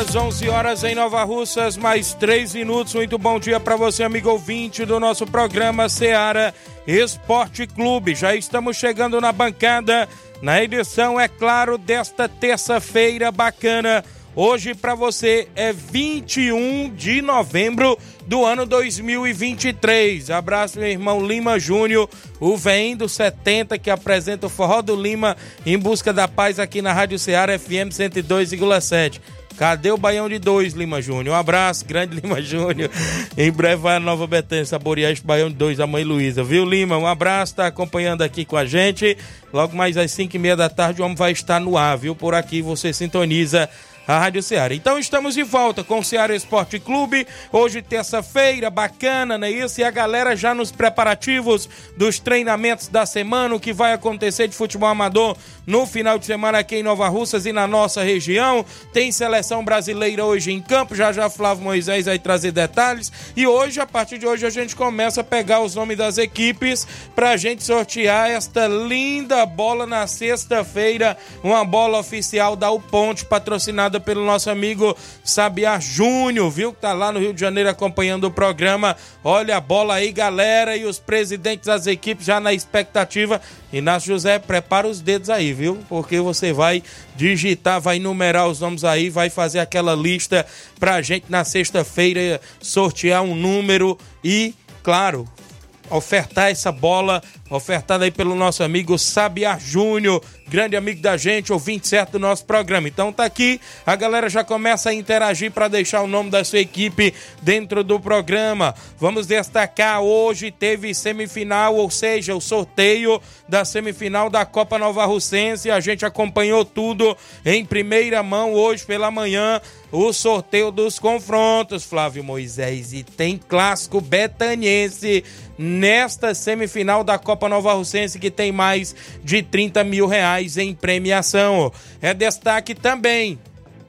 Horas, 11 horas em Nova Russas, mais 3 minutos. Muito bom dia para você, amigo ouvinte do nosso programa Seara Esporte Clube. Já estamos chegando na bancada, na edição, é claro, desta terça-feira bacana. Hoje para você é 21 de novembro do ano 2023. Abraço, meu irmão Lima Júnior, o vem do 70 que apresenta o Forró do Lima em busca da paz aqui na Rádio Ceará FM 102,7. Cadê o Baião de dois, Lima Júnior? Um abraço, grande Lima Júnior. Em breve vai a Nova Betânia saborear este Baião de dois da mãe Luísa, viu, Lima? Um abraço, tá acompanhando aqui com a gente. Logo mais às 5 e meia da tarde o homem vai estar no ar, viu? Por aqui você sintoniza a Rádio Ceará. Então estamos de volta com o Ceará Esporte Clube. Hoje, terça-feira, bacana, não é isso? E a galera já nos preparativos dos treinamentos da semana, o que vai acontecer de futebol amador no final de semana aqui em Nova Russas e na nossa região. Tem seleção brasileira hoje em campo. Já já Flávio Moisés vai trazer detalhes. E hoje, a partir de hoje, a gente começa a pegar os nomes das equipes para a gente sortear esta linda bola na sexta-feira. Uma bola oficial da U Ponte, patrocinada pelo nosso amigo Sabiá Júnior, viu? Que tá lá no Rio de Janeiro acompanhando o programa. Olha a bola aí, galera, e os presidentes das equipes já na expectativa. Inácio José, prepara os dedos aí, viu? Porque você vai digitar, vai numerar os nomes aí, vai fazer aquela lista pra gente na sexta-feira sortear um número e, claro, ofertar essa bola ofertada aí pelo nosso amigo Sabiá Júnior, grande amigo da gente, ouvinte certo do nosso programa. Então tá aqui, a galera já começa a interagir para deixar o nome da sua equipe dentro do programa. Vamos destacar, hoje teve semifinal, ou seja, o sorteio da semifinal da Copa Nova Russense. A gente acompanhou tudo em primeira mão hoje pela manhã. O sorteio dos confrontos, Flávio Moisés. E tem clássico betaniense nesta semifinal da Copa Nova Russense que tem mais de 30 mil reais em premiação. É destaque também.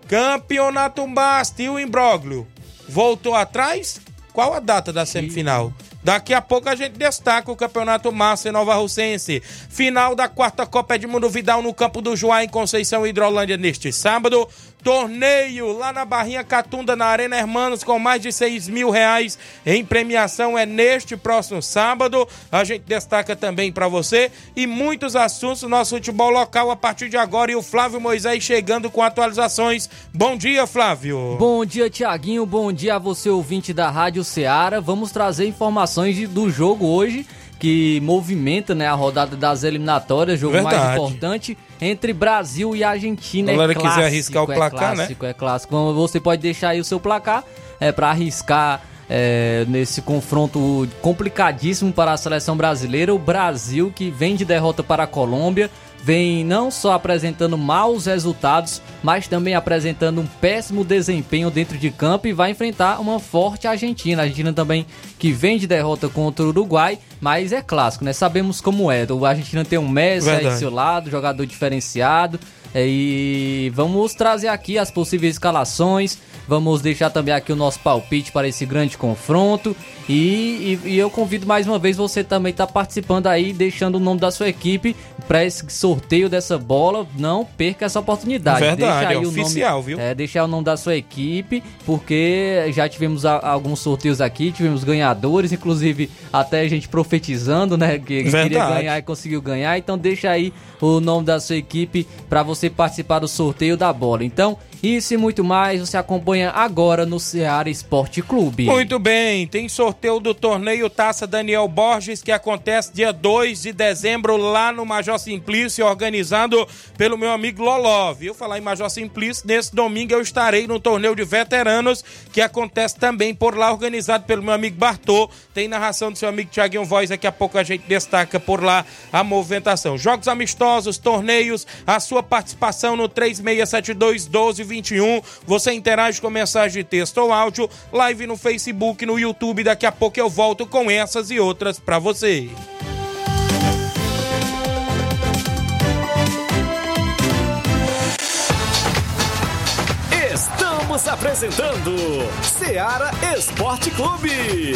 Campeonato Basta e o Imbróglio. Voltou atrás? Qual a data da semifinal? Daqui a pouco a gente destaca o Campeonato Massa em Nova Russense. Final da quarta Copa Edmundo Vidal no campo do Joá em Conceição Hidrolândia neste sábado. Torneio lá na Barrinha Catunda, na Arena Hermanos, com mais de 6 mil reais em premiação. É neste próximo sábado. A gente destaca também para você e muitos assuntos nosso futebol local a partir de agora. E o Flávio Moisés chegando com atualizações. Bom dia, Flávio. Bom dia, Tiaguinho. Bom dia a você, ouvinte da Rádio Ceará. Vamos trazer informações do jogo hoje que movimenta né, a rodada das eliminatórias, jogo Verdade. mais importante entre Brasil e Argentina. Se a galera é clássico, quiser arriscar o placar, é clássico, né? É clássico, Você pode deixar aí o seu placar é, para arriscar é, nesse confronto complicadíssimo para a seleção brasileira. O Brasil que vem de derrota para a Colômbia vem não só apresentando maus resultados, mas também apresentando um péssimo desempenho dentro de campo e vai enfrentar uma forte Argentina. A Argentina também que vem de derrota contra o Uruguai, mas é clássico, né? Sabemos como é. A Argentina tem um Messi Verdade. aí do seu lado, jogador diferenciado. É, e vamos trazer aqui as possíveis escalações. Vamos deixar também aqui o nosso palpite para esse grande confronto. E, e, e eu convido mais uma vez você também estar tá participando aí, deixando o nome da sua equipe para esse sorteio dessa bola. Não perca essa oportunidade. Verdade, deixa aí é o oficial, nome, viu? É, deixar o nome da sua equipe, porque já tivemos a, alguns sorteios aqui, tivemos ganhadores, inclusive até a gente profetizando, né? Que Verdade. queria ganhar e conseguiu ganhar. Então deixa aí o nome da sua equipe para você participar do sorteio da bola. Então, Isso e muito mais você acompanha agora no Ceará Esporte Clube. Muito bem, tem sorteio do torneio Taça Daniel Borges que acontece dia 2 de dezembro lá no Major Simplício, organizado pelo meu amigo Loló. Viu falar em Major Simplício? Nesse domingo eu estarei no torneio de veteranos que acontece também por lá, organizado pelo meu amigo Bartô. Tem narração do seu amigo Tiaguinho Voz, daqui a pouco a gente destaca por lá a movimentação. Jogos amistosos, torneios, a sua participação no 3672 1221. Você interage com mensagem de texto ou áudio, live no Facebook, no YouTube. Daqui a pouco eu volto com essas e outras para você. Estamos apresentando Seara Esporte Clube.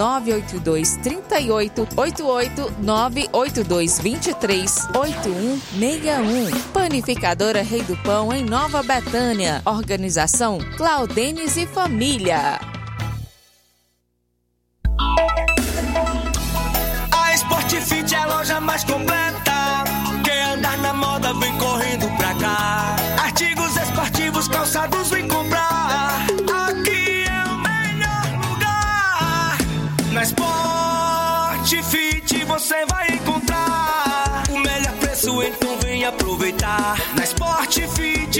982 38 88 982 23 8161. Panificadora Rei do Pão em Nova Betânia. Organização Claudenes e Família. A Sport Fit é a loja mais completa. Quem andar na moda vem Na Sport Fit,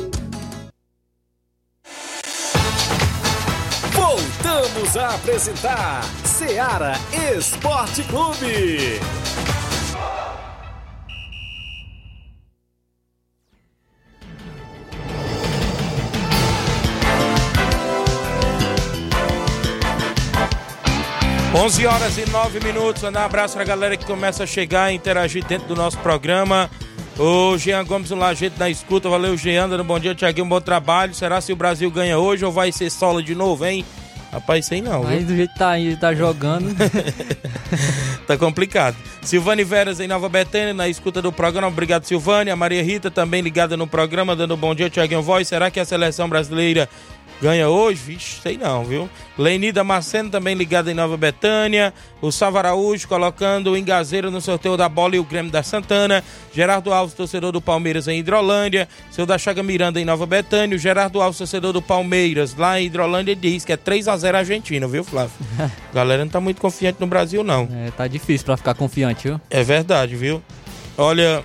Voltamos a apresentar Seara Esporte Clube. Onze horas e nove minutos. Mandar um abraço pra galera que começa a chegar e interagir dentro do nosso programa. O Jean Gomes no Lajeito na escuta. Valeu, Jean. Dando um bom dia, Tiaguinho. Um bom trabalho. Será se o Brasil ganha hoje ou vai ser solo de novo, hein? Rapaz, sei não, viu? do jeito que tá, tá jogando. tá complicado. Silvane Veras em Nova Betânia, na escuta do programa. Obrigado, Silvane. A Maria Rita também ligada no programa, dando um bom dia, Tiaguinho Voz. Será que a seleção brasileira ganha hoje? Vixe, sei não, viu? Lenida Marceno também ligada em Nova Betânia. O Salva Araújo colocando o Engazeiro no sorteio da bola e o Grêmio da Santana. Gerardo Alves, torcedor do Palmeiras em Hidrolândia. Seu da Chaga Miranda em Nova Betânia. O Gerardo Alves, torcedor do Palmeiras lá em Hidrolândia, diz que é 3x0 Argentina, viu, Flávio? Galera não tá muito confiante no Brasil, não. É, tá difícil pra ficar confiante, viu? É verdade, viu? Olha,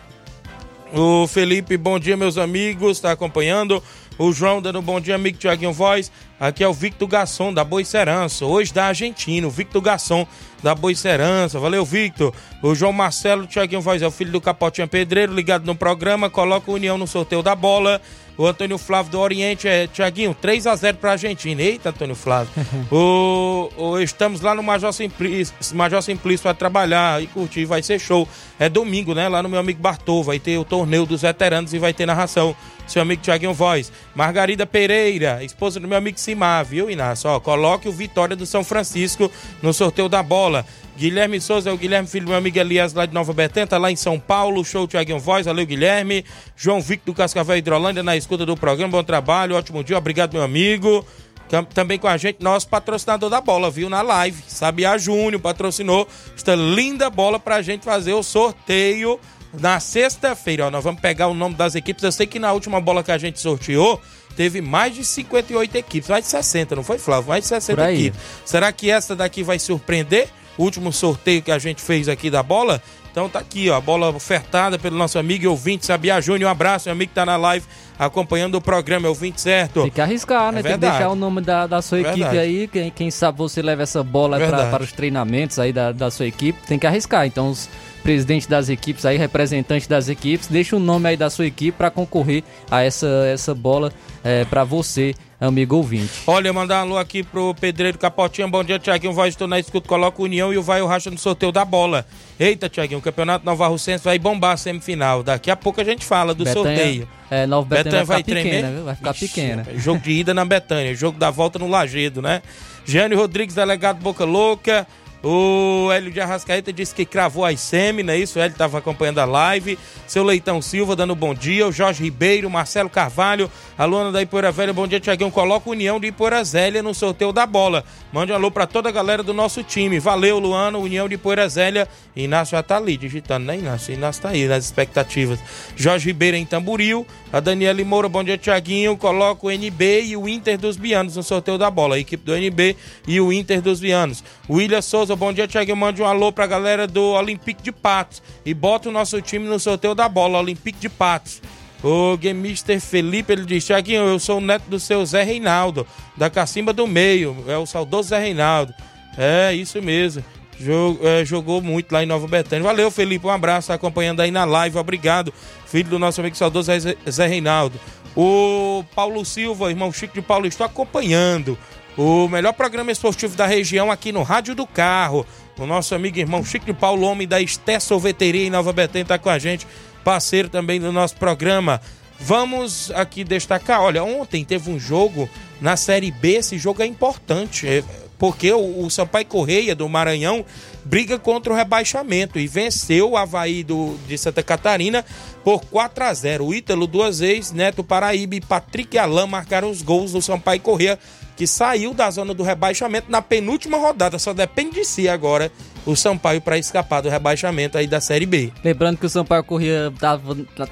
o Felipe, bom dia, meus amigos, tá acompanhando. O João dando um bom dia, amigo Tiaguinho Voz. Aqui é o Victor Gasson, da Boicerança. Hoje da Argentina, o Victor Gasson, da Boicerança. Valeu, Victor. O João Marcelo, Tiaguinho Voz, é o filho do Capotinha Pedreiro, ligado no programa. Coloca o União no sorteio da bola. O Antônio Flávio do Oriente é Tiaguinho, 3 a 0 pra Argentina. Eita, Antônio Flávio. o, o- estamos lá no Major Simplício, Major Simplício para trabalhar e curtir, vai ser show. É domingo, né? Lá no meu amigo Bartô, vai ter o torneio dos veteranos e vai ter narração. Seu amigo Tiaguinho Voz. Margarida Pereira, esposa do meu amigo Simar, viu, Inácio? Ó, coloque o Vitória do São Francisco no sorteio da bola. Guilherme Souza é o Guilherme, filho do meu amigo Elias, lá de Nova Betânia, tá lá em São Paulo. Show Tiaguinho Voz, valeu, Guilherme. João Victor do Cascavel Hidrolândia, na escuta do programa. Bom trabalho, ótimo dia, obrigado, meu amigo. Tam- Também com a gente, nosso patrocinador da bola, viu? Na live. Sabiá Júnior patrocinou esta linda bola pra gente fazer o sorteio na sexta-feira. Nós vamos pegar o nome das equipes. Eu sei que na última bola que a gente sorteou, teve mais de 58 equipes, mais de 60, não foi, Flávio? Mais de 60 Por aí. equipes. Será que essa daqui vai surpreender? último sorteio que a gente fez aqui da bola. Então tá aqui, ó, a bola ofertada pelo nosso amigo e ouvinte Sabia Júnior. Um abraço, meu amigo que tá na live acompanhando o programa, é ouvinte certo. Tem que arriscar, né? É Tem que deixar o nome da, da sua equipe Verdade. aí. Quem, quem sabe você leva essa bola pra, Verdade. para os treinamentos aí da, da sua equipe. Tem que arriscar. Então, os presidentes das equipes aí, representantes das equipes, deixa o nome aí da sua equipe pra concorrer a essa, essa bola é, para você, amigo ouvinte. Olha, mandar um alô aqui pro Pedreiro Capotinha. Bom dia, Tiaguinho. Voz estou na escuta, coloca o União e o Vai o Racha no sorteio da bola. Eita, Tiaguinho, o Campeonato Nova Russense vai bombar a semifinal. Daqui a pouco a gente fala do Betânia- sorteio. É, Nova Betânia, vai ficar tremer? pequena? Vai ficar Ixi, pequena. Jogo de ida na Betânia, jogo da volta no Lagedo, né? Jânio Rodrigues, delegado Boca Louca. O Hélio de Arrascaeta disse que cravou as semi, não é isso? O Hélio estava acompanhando a live. Seu Leitão Silva dando bom dia. O Jorge Ribeiro, Marcelo Carvalho, a Luana da Ipoeira Velha. Bom dia, Tiaguinho. Coloca a União de Ipoeira Zélia no sorteio da bola. Mande um alô para toda a galera do nosso time. Valeu, Luana, União de Ipoeira Zélia. Inácio já tá ali digitando, né, Inácio? Inácio tá aí nas expectativas. Jorge Ribeiro em Tamburil. A Daniela Moura, bom dia, Tiaguinho. Coloca o NB e o Inter dos Bianos no sorteio da bola. A equipe do NB e o Inter dos Bianos. William Souza, bom dia, Tiaguinho. Mande um alô pra galera do Olympique de Patos. E bota o nosso time no sorteio da bola, Olympique de Patos. O Game Mister Felipe, ele diz, Tiaguinho, eu sou o neto do seu Zé Reinaldo, da Cacimba do Meio. É o saudoso Zé Reinaldo. É, isso mesmo. Jog- é, jogou muito lá em Nova Betânia. Valeu, Felipe. Um abraço, tá acompanhando aí na live. Obrigado, filho do nosso amigo saudoso Zé, Zé Reinaldo. O Paulo Silva, irmão Chico de Paulo, estou acompanhando o melhor programa esportivo da região aqui no Rádio do Carro. O nosso amigo irmão Chico de Paulo, homem da Esté Sorveteria em Nova Betânia, está com a gente, parceiro também do nosso programa. Vamos aqui destacar, olha, ontem teve um jogo na Série B, esse jogo é importante, é, porque o, o Sampaio Correia do Maranhão briga contra o rebaixamento e venceu o Havaí do, de Santa Catarina por 4 a 0 O Ítalo duas vezes, Neto Paraíba e Patrick Alain marcaram os gols do Sampaio Correia, que saiu da zona do rebaixamento na penúltima rodada, só depende de si agora o Sampaio para escapar do rebaixamento aí da Série B. Lembrando que o Sampaio Corrhia tá,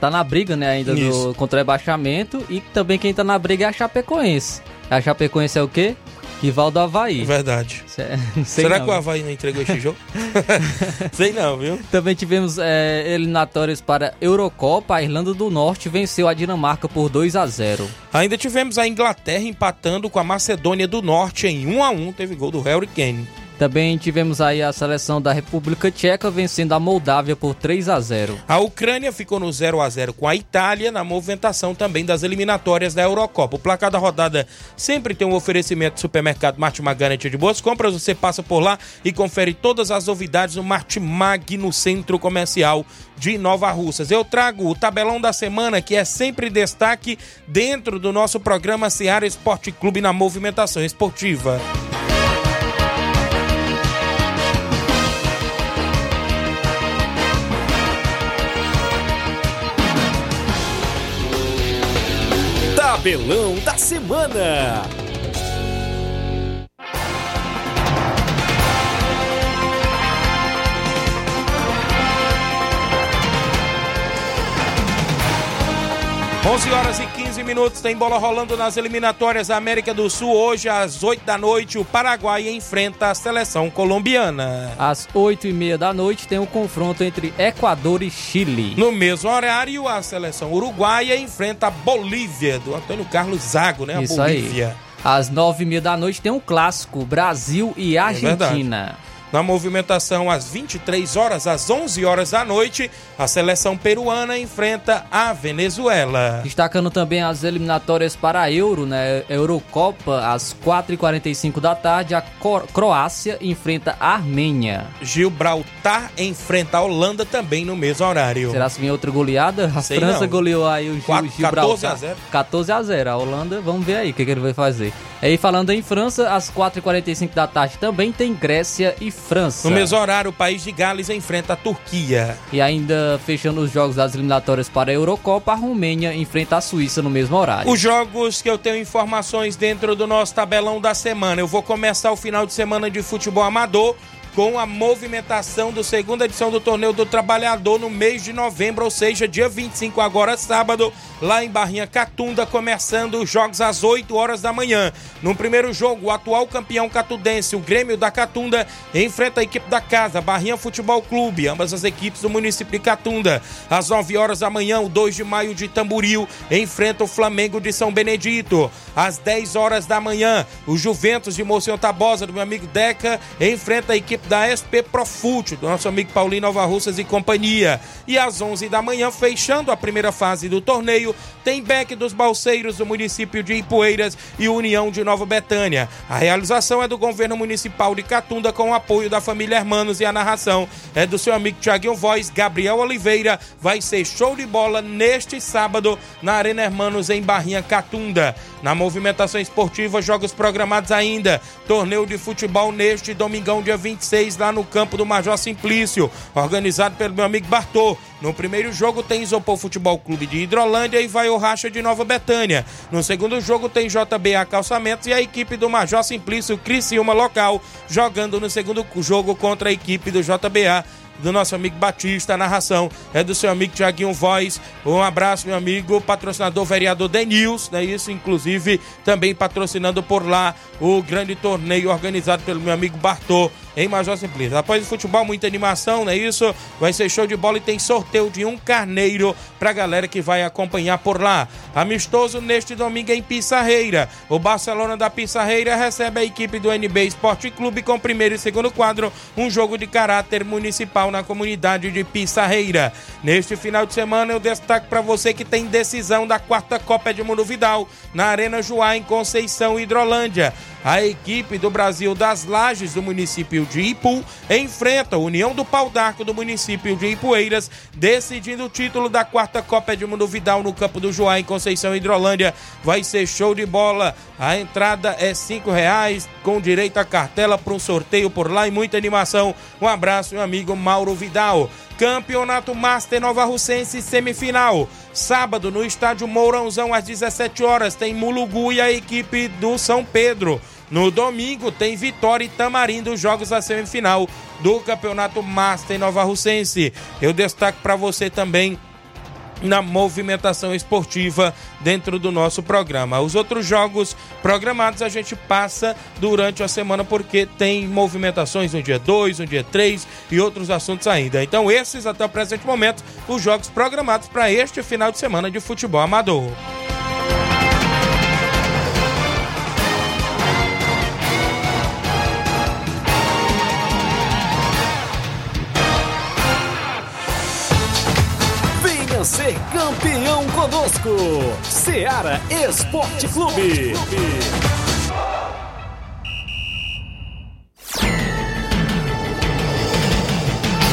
tá na briga, né, ainda do, contra o rebaixamento. E também quem tá na briga é a Chapecoense. A Chapecoense é o quê? Rival do Havaí. Verdade. Será não. que o Havaí não entregou esse jogo? Sei não, viu? Também tivemos é, eliminatórias para Eurocopa. A Irlanda do Norte venceu a Dinamarca por 2 a 0 Ainda tivemos a Inglaterra empatando com a Macedônia do Norte em 1 a 1 Teve gol do Harry Kane. Também tivemos aí a seleção da República Tcheca vencendo a Moldávia por 3 a 0 A Ucrânia ficou no 0 a 0 com a Itália na movimentação também das eliminatórias da Eurocopa. O placar da rodada sempre tem um oferecimento do supermercado Martimag Garantia de Boas Compras. Você passa por lá e confere todas as novidades no Martimag no Centro Comercial de Nova Russas. Eu trago o tabelão da semana que é sempre destaque dentro do nosso programa Seara Esporte Clube na movimentação esportiva. Tabelão da semana. Onze horas e 15 minutos, tem bola rolando nas eliminatórias da América do Sul. Hoje, às 8 da noite, o Paraguai enfrenta a seleção colombiana. Às 8 e meia da noite tem o confronto entre Equador e Chile. No mesmo horário, a seleção uruguaia enfrenta a Bolívia, do Antônio Carlos Zago, né? A Isso aí. Bolívia. Às 9 e meia da noite tem um clássico, Brasil e Argentina. Na movimentação, às 23 horas, às 11 horas da noite, a seleção peruana enfrenta a Venezuela. Destacando também as eliminatórias para a Euro, né? Eurocopa, às 4h45 da tarde, a Cro- Croácia enfrenta a Armênia. Gibraltar enfrenta a Holanda também no mesmo horário. Será que vem outra goleada? A Sei França não. goleou aí o Gil- Quatro- Gibraltar. 14 a 0. 14 a 0. A Holanda, vamos ver aí o que, que ele vai fazer. Aí falando em França, às 4h45 da tarde também tem Grécia e França. No mesmo horário, o país de Gales enfrenta a Turquia. E ainda fechando os jogos das eliminatórias para a Eurocopa, a Romênia enfrenta a Suíça no mesmo horário. Os jogos que eu tenho informações dentro do nosso tabelão da semana. Eu vou começar o final de semana de futebol amador com a movimentação do segunda edição do Torneio do Trabalhador no mês de novembro, ou seja, dia 25, agora sábado, lá em Barrinha Catunda, começando os jogos às 8 horas da manhã. No primeiro jogo, o atual campeão catudense, o Grêmio da Catunda, enfrenta a equipe da casa, Barrinha Futebol Clube, ambas as equipes do município de Catunda. Às 9 horas da manhã, o 2 de maio de Tamburil enfrenta o Flamengo de São Benedito. Às 10 horas da manhã, o Juventus de Mocinho Tabosa, do meu amigo Deca, enfrenta a equipe da SP Profute, do nosso amigo Paulinho Nova Russas e companhia. E às 11 da manhã, fechando a primeira fase do torneio, tem Beck dos Balseiros do município de Ipueiras e União de Nova Betânia. A realização é do governo municipal de Catunda com o apoio da família Hermanos e a narração é do seu amigo Tiaguinho Voz, Gabriel Oliveira. Vai ser show de bola neste sábado na Arena Hermanos em Barrinha Catunda. Na movimentação esportiva, jogos programados ainda. Torneio de futebol neste domingão, dia 26, lá no campo do Major Simplício, organizado pelo meu amigo Bartô. No primeiro jogo tem Isopor Futebol Clube de Hidrolândia e vai o Racha de Nova Betânia. No segundo jogo tem JBA Calçamentos e a equipe do Major Simplício Criciúma local jogando no segundo jogo contra a equipe do JBA do nosso amigo Batista. A narração é do seu amigo Tiaguinho Voz. Um abraço, meu amigo, patrocinador vereador Denils, né? Isso, inclusive, também patrocinando por lá o grande torneio organizado pelo meu amigo Bartô em Major Simplício. Após o futebol, muita animação, não é isso? Vai ser show de bola e tem sorteio de um carneiro pra galera que vai acompanhar por lá. Amistoso neste domingo em Pissarreira. O Barcelona da Pissarreira recebe a equipe do NB Esporte Clube com primeiro e segundo quadro, um jogo de caráter municipal na comunidade de Pissarreira. Neste final de semana eu destaco para você que tem decisão da quarta Copa Edmundo Vidal na Arena Juá em Conceição Hidrolândia. A equipe do Brasil das Lages do município de Ipu enfrenta a União do Pau d'Arco do município de Ipueiras, decidindo o título da quarta Copa Edmundo Vidal no campo do Joá em Conceição Hidrolândia. Vai ser show de bola. A entrada é cinco reais com direito a cartela para um sorteio por lá e muita animação. Um abraço, meu amigo Mauro Vidal. Campeonato Master Nova Russense semifinal. Sábado no estádio Mourãozão às 17 horas tem Mulugu e a equipe do São Pedro. No domingo tem Vitória e Tamarindo, jogos da semifinal do Campeonato Master Nova Russense. Eu destaco para você também na movimentação esportiva dentro do nosso programa. Os outros jogos programados a gente passa durante a semana porque tem movimentações no dia 2, no dia 3 e outros assuntos ainda. Então, esses até o presente momento, os jogos programados para este final de semana de futebol amador. Ser campeão conosco. Seara Esporte Clube.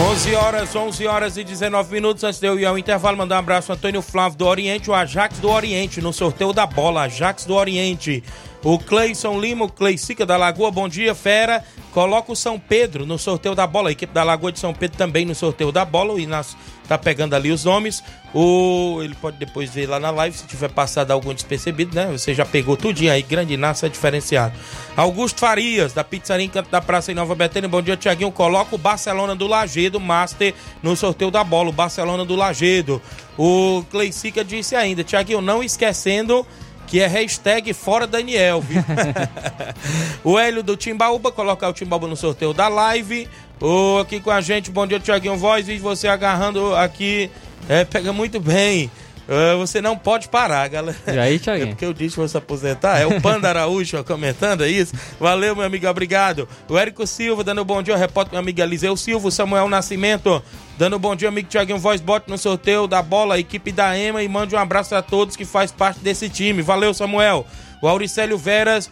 11 horas, 11 horas e 19 minutos antes de eu ir ao intervalo, mandar um abraço ao Antônio Flávio do Oriente, o Ajax do Oriente, no sorteio da bola, Ajax do Oriente. O Cleison Lima, o Cleicica da Lagoa, bom dia, fera. Coloca o São Pedro no sorteio da bola, a equipe da Lagoa de São Pedro também no sorteio da bola, e nós tá pegando ali os nomes. O, ele pode depois ver lá na live, se tiver passado algum despercebido, né? Você já pegou tudinho aí, grande Inácio é diferenciado. Augusto Farias, da Pizzaria Encanto da Praça em Nova Betânia, bom dia, Tiaguinho. Coloca o Barcelona do Lagedo, Master, no sorteio da bola, o Barcelona do Lagedo. O Cleicica disse ainda, Tiaguinho, não esquecendo que é hashtag fora Daniel, viu? o Hélio do Timbaúba, colocar o Timbaúba no sorteio da live. O aqui com a gente, bom dia, Tiaguinho Voz, e você agarrando aqui, é, pega muito bem. É, você não pode parar, galera. E aí, É Thiaguinho? porque eu disse que você aposentar. É o Panda Araújo comentando, é isso? Valeu, meu amigo, obrigado. O Érico Silva dando bom dia, o repórter, meu amigo Eliseu Silva, Samuel Nascimento dando bom dia, amigo Tiaguinho Voz, bote no sorteio da bola, equipe da EMA e mande um abraço a todos que faz parte desse time. Valeu, Samuel. O Auricélio Veras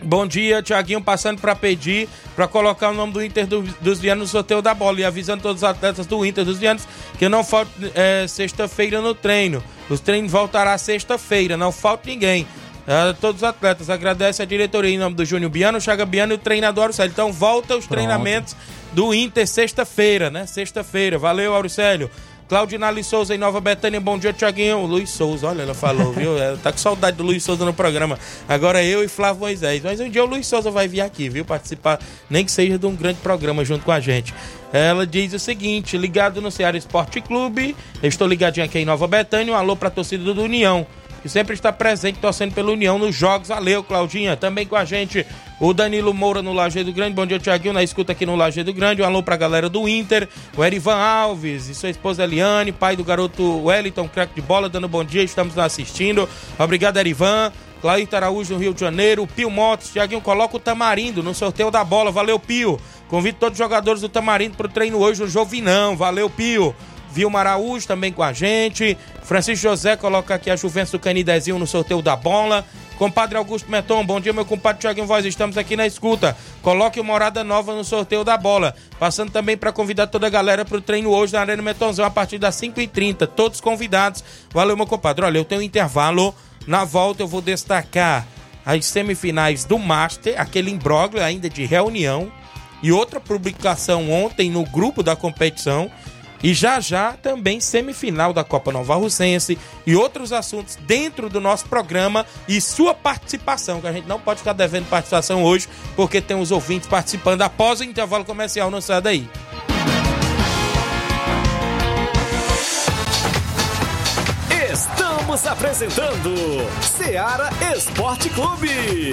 Bom dia, Tiaguinho, passando para pedir para colocar o nome do Inter do- dos Vianos no sorteio da bola e avisando todos os atletas do Inter dos Vianos que não falta é, sexta-feira no treino. Os treinos voltará sexta-feira, não falta ninguém. É, todos os atletas agradece a diretoria em nome do Júnior Biano, Chaga Biano e o treinador Auricélio. Então volta os treinamentos do Inter sexta-feira, né? Sexta-feira. Valeu, Auricélio. Claudinali Souza em Nova Betânia, bom dia, Tiaguinho. Luiz Souza, olha, ela falou, viu? Ela tá com saudade do Luiz Souza no programa. Agora eu e Flávio Moisés. Mas um dia o Luiz Souza vai vir aqui, viu? Participar, nem que seja de um grande programa junto com a gente. Ela diz o seguinte: ligado no Ceará Esporte Clube, eu estou ligadinho aqui em Nova Betânia. Um alô pra torcida do União que sempre está presente torcendo pela União nos jogos. Valeu, Claudinha. Também com a gente o Danilo Moura no Lajeado Grande. Bom dia, Tiaguinho, na escuta aqui no Lajeado Grande. Um alô pra galera do Inter. O Erivan Alves e sua esposa Eliane, pai do garoto Wellington, craque de bola, dando bom dia. Estamos lá assistindo. Obrigado, Erivan. Claito Araújo no Rio de Janeiro. Pio Motos. Tiaguinho, coloca o Tamarindo no sorteio da bola. Valeu, Pio. Convido todos os jogadores do Tamarindo pro treino hoje no Jovinão. Valeu, Pio. Vilma Araújo também com a gente. Francisco José coloca aqui a Juventus do Canidezinho no sorteio da bola. Compadre Augusto Meton, bom dia, meu compadre Thiaguinho Voz, estamos aqui na escuta. Coloque o Morada Nova no sorteio da bola. Passando também para convidar toda a galera para o treino hoje na Arena Metonzão a partir das 5h30. Todos convidados. Valeu, meu compadre. Olha, eu tenho um intervalo. Na volta eu vou destacar as semifinais do Master, aquele imbróglio ainda de reunião. E outra publicação ontem no grupo da competição e já já também semifinal da Copa Nova Russense e outros assuntos dentro do nosso programa e sua participação, que a gente não pode ficar devendo participação hoje, porque tem os ouvintes participando após o intervalo comercial, não sai daí. Estamos apresentando Seara Esporte Clube.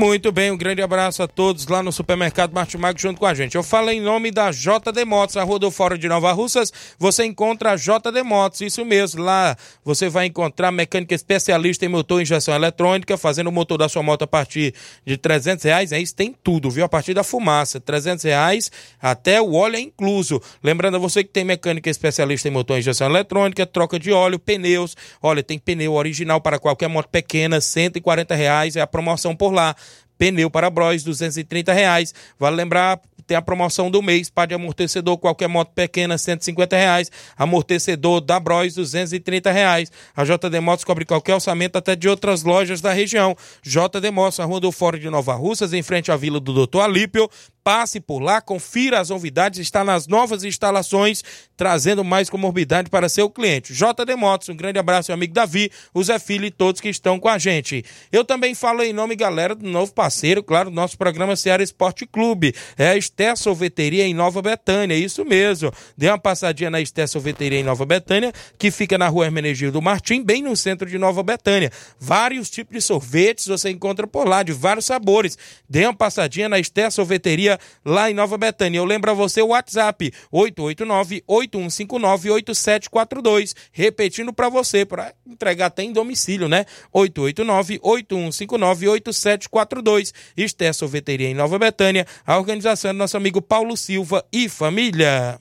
Muito bem, um grande abraço a todos lá no supermercado Martimag junto com a gente. Eu falo em nome da JD Motos, a Rua do Fórum de Nova Russas. Você encontra a JD Motos, isso mesmo. Lá você vai encontrar mecânica especialista em motor e injeção eletrônica, fazendo o motor da sua moto a partir de 300 reais. É isso, tem tudo, viu? A partir da fumaça, 300 reais, até o óleo é incluso. Lembrando a você que tem mecânica especialista em motor e injeção eletrônica, troca de óleo, pneus. Olha, tem pneu original para qualquer moto pequena, 140 reais é a promoção por lá. Pneu para Bros, 230 reais. Vale lembrar, tem a promoção do mês, par de amortecedor, qualquer moto pequena, 150 reais. Amortecedor da Bros, 230 reais. A JD Motos cobre qualquer orçamento até de outras lojas da região. JD Motos, a Rua do Fórum de Nova Russas, em frente à Vila do Doutor Alípio. Passe por lá, confira as novidades, está nas novas instalações, trazendo mais comorbidade para seu cliente. JD Motos, um grande abraço, meu amigo Davi, o Zé Filho e todos que estão com a gente. Eu também falo em nome, galera, do novo parceiro, claro, do nosso programa Ceará Esporte Clube. É Esté Sorveteria em Nova Betânia, isso mesmo. Dê uma passadinha na Esté Sorveteria em Nova Betânia, que fica na rua Hermenegildo Martim, bem no centro de Nova Betânia. Vários tipos de sorvetes você encontra por lá, de vários sabores. Dê uma passadinha na Esté Sorveteria lá em Nova Betânia. Eu lembro a você o WhatsApp 889-8159-8742. Repetindo para você, para entregar até em domicílio, né? 889-8159-8742. Esté Sorveteria em Nova Betânia. A organização é do nosso amigo Paulo Silva e família.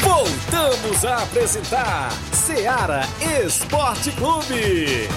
Voltamos a apresentar Seara Esporte Clube.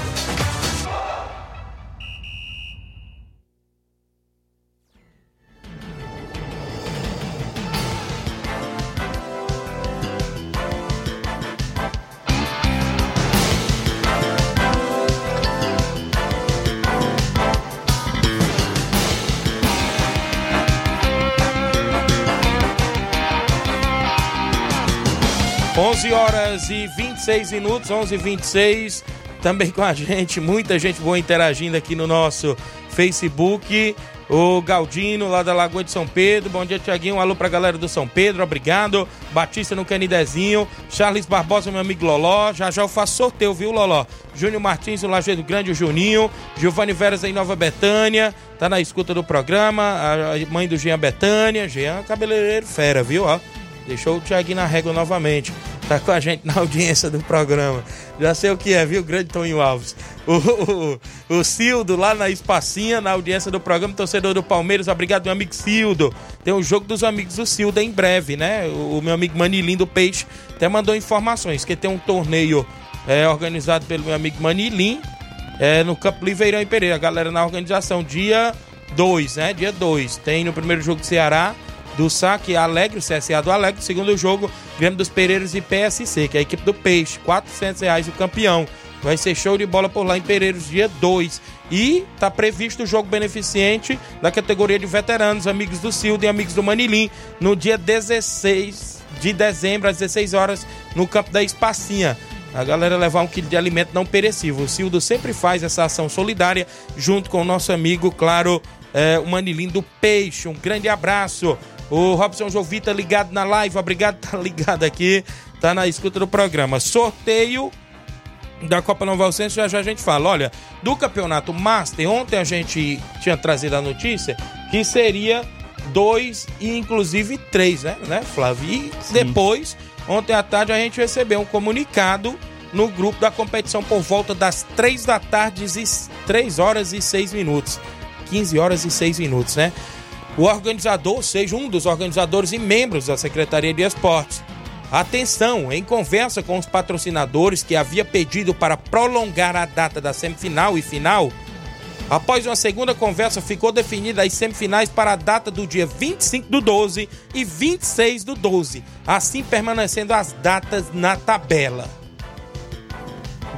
11 horas e 26 minutos, 11 e 26 também com a gente, muita gente boa interagindo aqui no nosso Facebook. O Galdino, lá da Lagoa de São Pedro. Bom dia, Tiaguinho. Um alô pra galera do São Pedro, obrigado. Batista no Canidezinho. Charles Barbosa, meu amigo Loló. Já já eu faço sorteio, viu, Loló? Júnior Martins, o Lajeado Grande, o Juninho. Giovanni Veras em Nova Betânia. Tá na escuta do programa. A mãe do Jean Betânia. Jean, cabeleireiro fera, viu? Ó, deixou o Tiaguinho na régua novamente. Tá com a gente na audiência do programa. Já sei o que é, viu? Grande Toninho Alves. O, o, o Cildo lá na Espacinha, na audiência do programa, torcedor do Palmeiras. Obrigado, meu amigo Cildo. Tem o jogo dos amigos do Cildo em breve, né? O, o meu amigo Manilim do Peixe até mandou informações que tem um torneio é, organizado pelo meu amigo Manilim é, no Campo Liveirão em Pereira. A galera na organização, dia 2, né? Dia 2. Tem no primeiro jogo do Ceará do saque Alegre, o CSA do Alegre. Segundo jogo, Grêmio dos Pereiros e PSC, que é a equipe do Peixe. 400 reais o campeão. Vai ser show de bola por lá em Pereiros, dia 2. E tá previsto o jogo beneficente da categoria de veteranos, amigos do Cildo e amigos do Manilim, no dia 16 de dezembro, às 16 horas, no campo da Espacinha. A galera levar um quilo de alimento não perecível. O Cildo sempre faz essa ação solidária junto com o nosso amigo, claro, é, o Manilim do Peixe. Um grande abraço. O Robson Jovita ligado na live, obrigado, tá ligado aqui, tá na escuta do programa. Sorteio da Copa Nova Alcense, já já a gente fala. Olha, do Campeonato Master, ontem a gente tinha trazido a notícia que seria dois e inclusive três, né, né Flávio? E depois, ontem à tarde, a gente recebeu um comunicado no grupo da competição por volta das três da tarde e três horas e seis minutos. 15 horas e seis minutos, né? O organizador, seja, um dos organizadores e membros da Secretaria de Esportes. Atenção, em conversa com os patrocinadores que havia pedido para prolongar a data da semifinal e final, após uma segunda conversa ficou definida as semifinais para a data do dia 25 do 12 e 26 do 12, assim permanecendo as datas na tabela.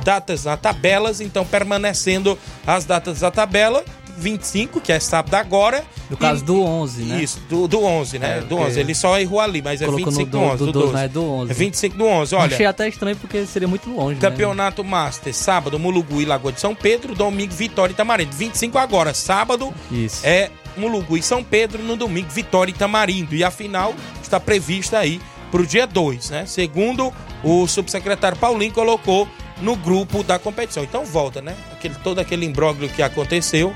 Datas na tabelas, então permanecendo as datas da tabela 25, que é sábado agora. No caso e, do 11, né? Isso, do, do 11, né? É, do 11. Ele só errou ali, mas é 25 do, do 11. Do, 12, Não, é do 11. É 25 do 11, olha. Achei até estranho porque seria muito longe. Campeonato né? Master, sábado, Mulugu e Lagoa de São Pedro. Domingo, Vitória e Tamarindo. 25 agora, sábado. Isso. É Mulugu e São Pedro. No domingo, Vitória e Tamarindo. E a final está prevista aí para o dia 2, né? Segundo o subsecretário Paulinho colocou no grupo da competição. Então volta, né? Aquele, todo aquele imbróglio que aconteceu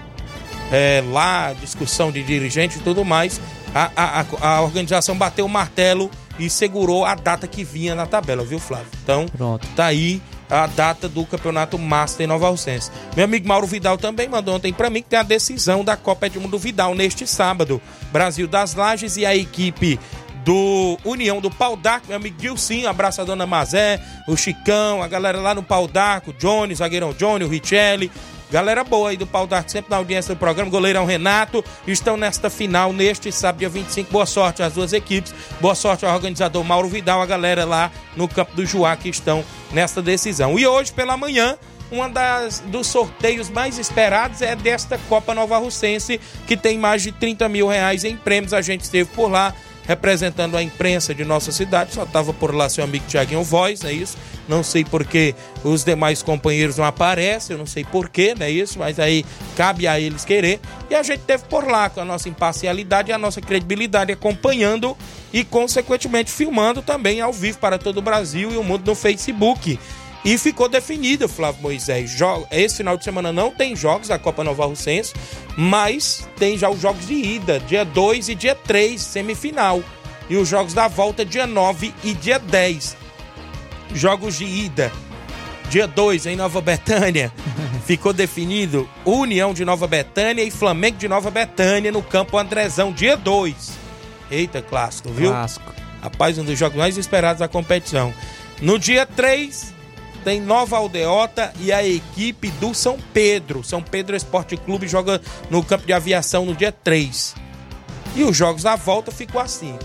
é, lá, discussão de dirigente e tudo mais, a, a, a, organização bateu o martelo e segurou a data que vinha na tabela, viu, Flávio? Então, Pronto. tá aí a data do Campeonato Master em Nova Alcense. Meu amigo Mauro Vidal também mandou ontem para mim que tem a decisão da Copa Edmundo Vidal neste sábado. Brasil das Lages e a equipe do União do Pau d'Arco, meu amigo Gilcinho, abraço a dona Mazé, o Chicão, a galera lá no Pau d'Arco, Johnny, zagueirão Johnny, o Richelli, Galera boa aí do Pau d'Arco, sempre na audiência do programa. Goleirão Renato estão nesta final neste sábado, dia 25. Boa sorte às duas equipes. Boa sorte ao organizador Mauro Vidal, a galera lá no campo do Juá que estão nesta decisão. E hoje, pela manhã, das dos sorteios mais esperados é desta Copa Nova Russense, que tem mais de 30 mil reais em prêmios. A gente esteve por lá representando a imprensa de nossa cidade. Só estava por lá seu amigo Tiaguinho Voz, não é isso? Não sei porque os demais companheiros não aparecem, eu não sei porquê, não é isso? Mas aí cabe a eles querer. E a gente teve por lá com a nossa imparcialidade e a nossa credibilidade acompanhando e, consequentemente, filmando também ao vivo para todo o Brasil e o mundo no Facebook. E ficou definido, Flávio Moisés. Esse final de semana não tem jogos da Copa Nova Russense, mas tem já os jogos de ida, dia 2 e dia 3, semifinal. E os jogos da volta, dia 9 e dia 10. Jogos de ida, dia 2 em Nova Betânia. Ficou definido União de Nova Betânia e Flamengo de Nova Betânia no campo Andrezão, dia 2. Eita, clássico, viu? Clássico. Rapaz, um dos jogos mais esperados da competição. No dia 3, tem Nova Aldeota e a equipe do São Pedro. São Pedro Esporte Clube joga no campo de aviação no dia 3. E os jogos da volta ficou assim.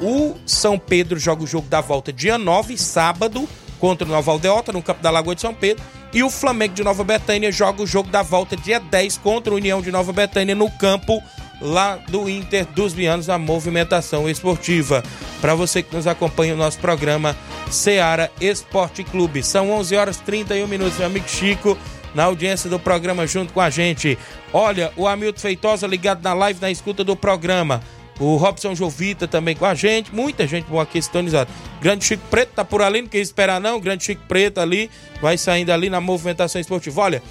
O São Pedro joga o jogo da volta dia 9, sábado, contra o Nova Aldeota, no campo da Lagoa de São Pedro. E o Flamengo de Nova Betânia joga o jogo da volta dia 10 contra o União de Nova Betânia no campo lá do Inter dos Bianos, a movimentação esportiva. Para você que nos acompanha o nosso programa Seara Esporte Clube. São 11 horas e 31 minutos, meu amigo Chico. na audiência do programa junto com a gente. Olha, o Hamilton Feitosa ligado na live, na escuta do programa. O Robson Jovita também com a gente. Muita gente boa aqui sintonizada. Grande Chico Preto tá por ali, não quer esperar não. Grande Chico Preto ali, vai saindo ali na movimentação esportiva. Olha,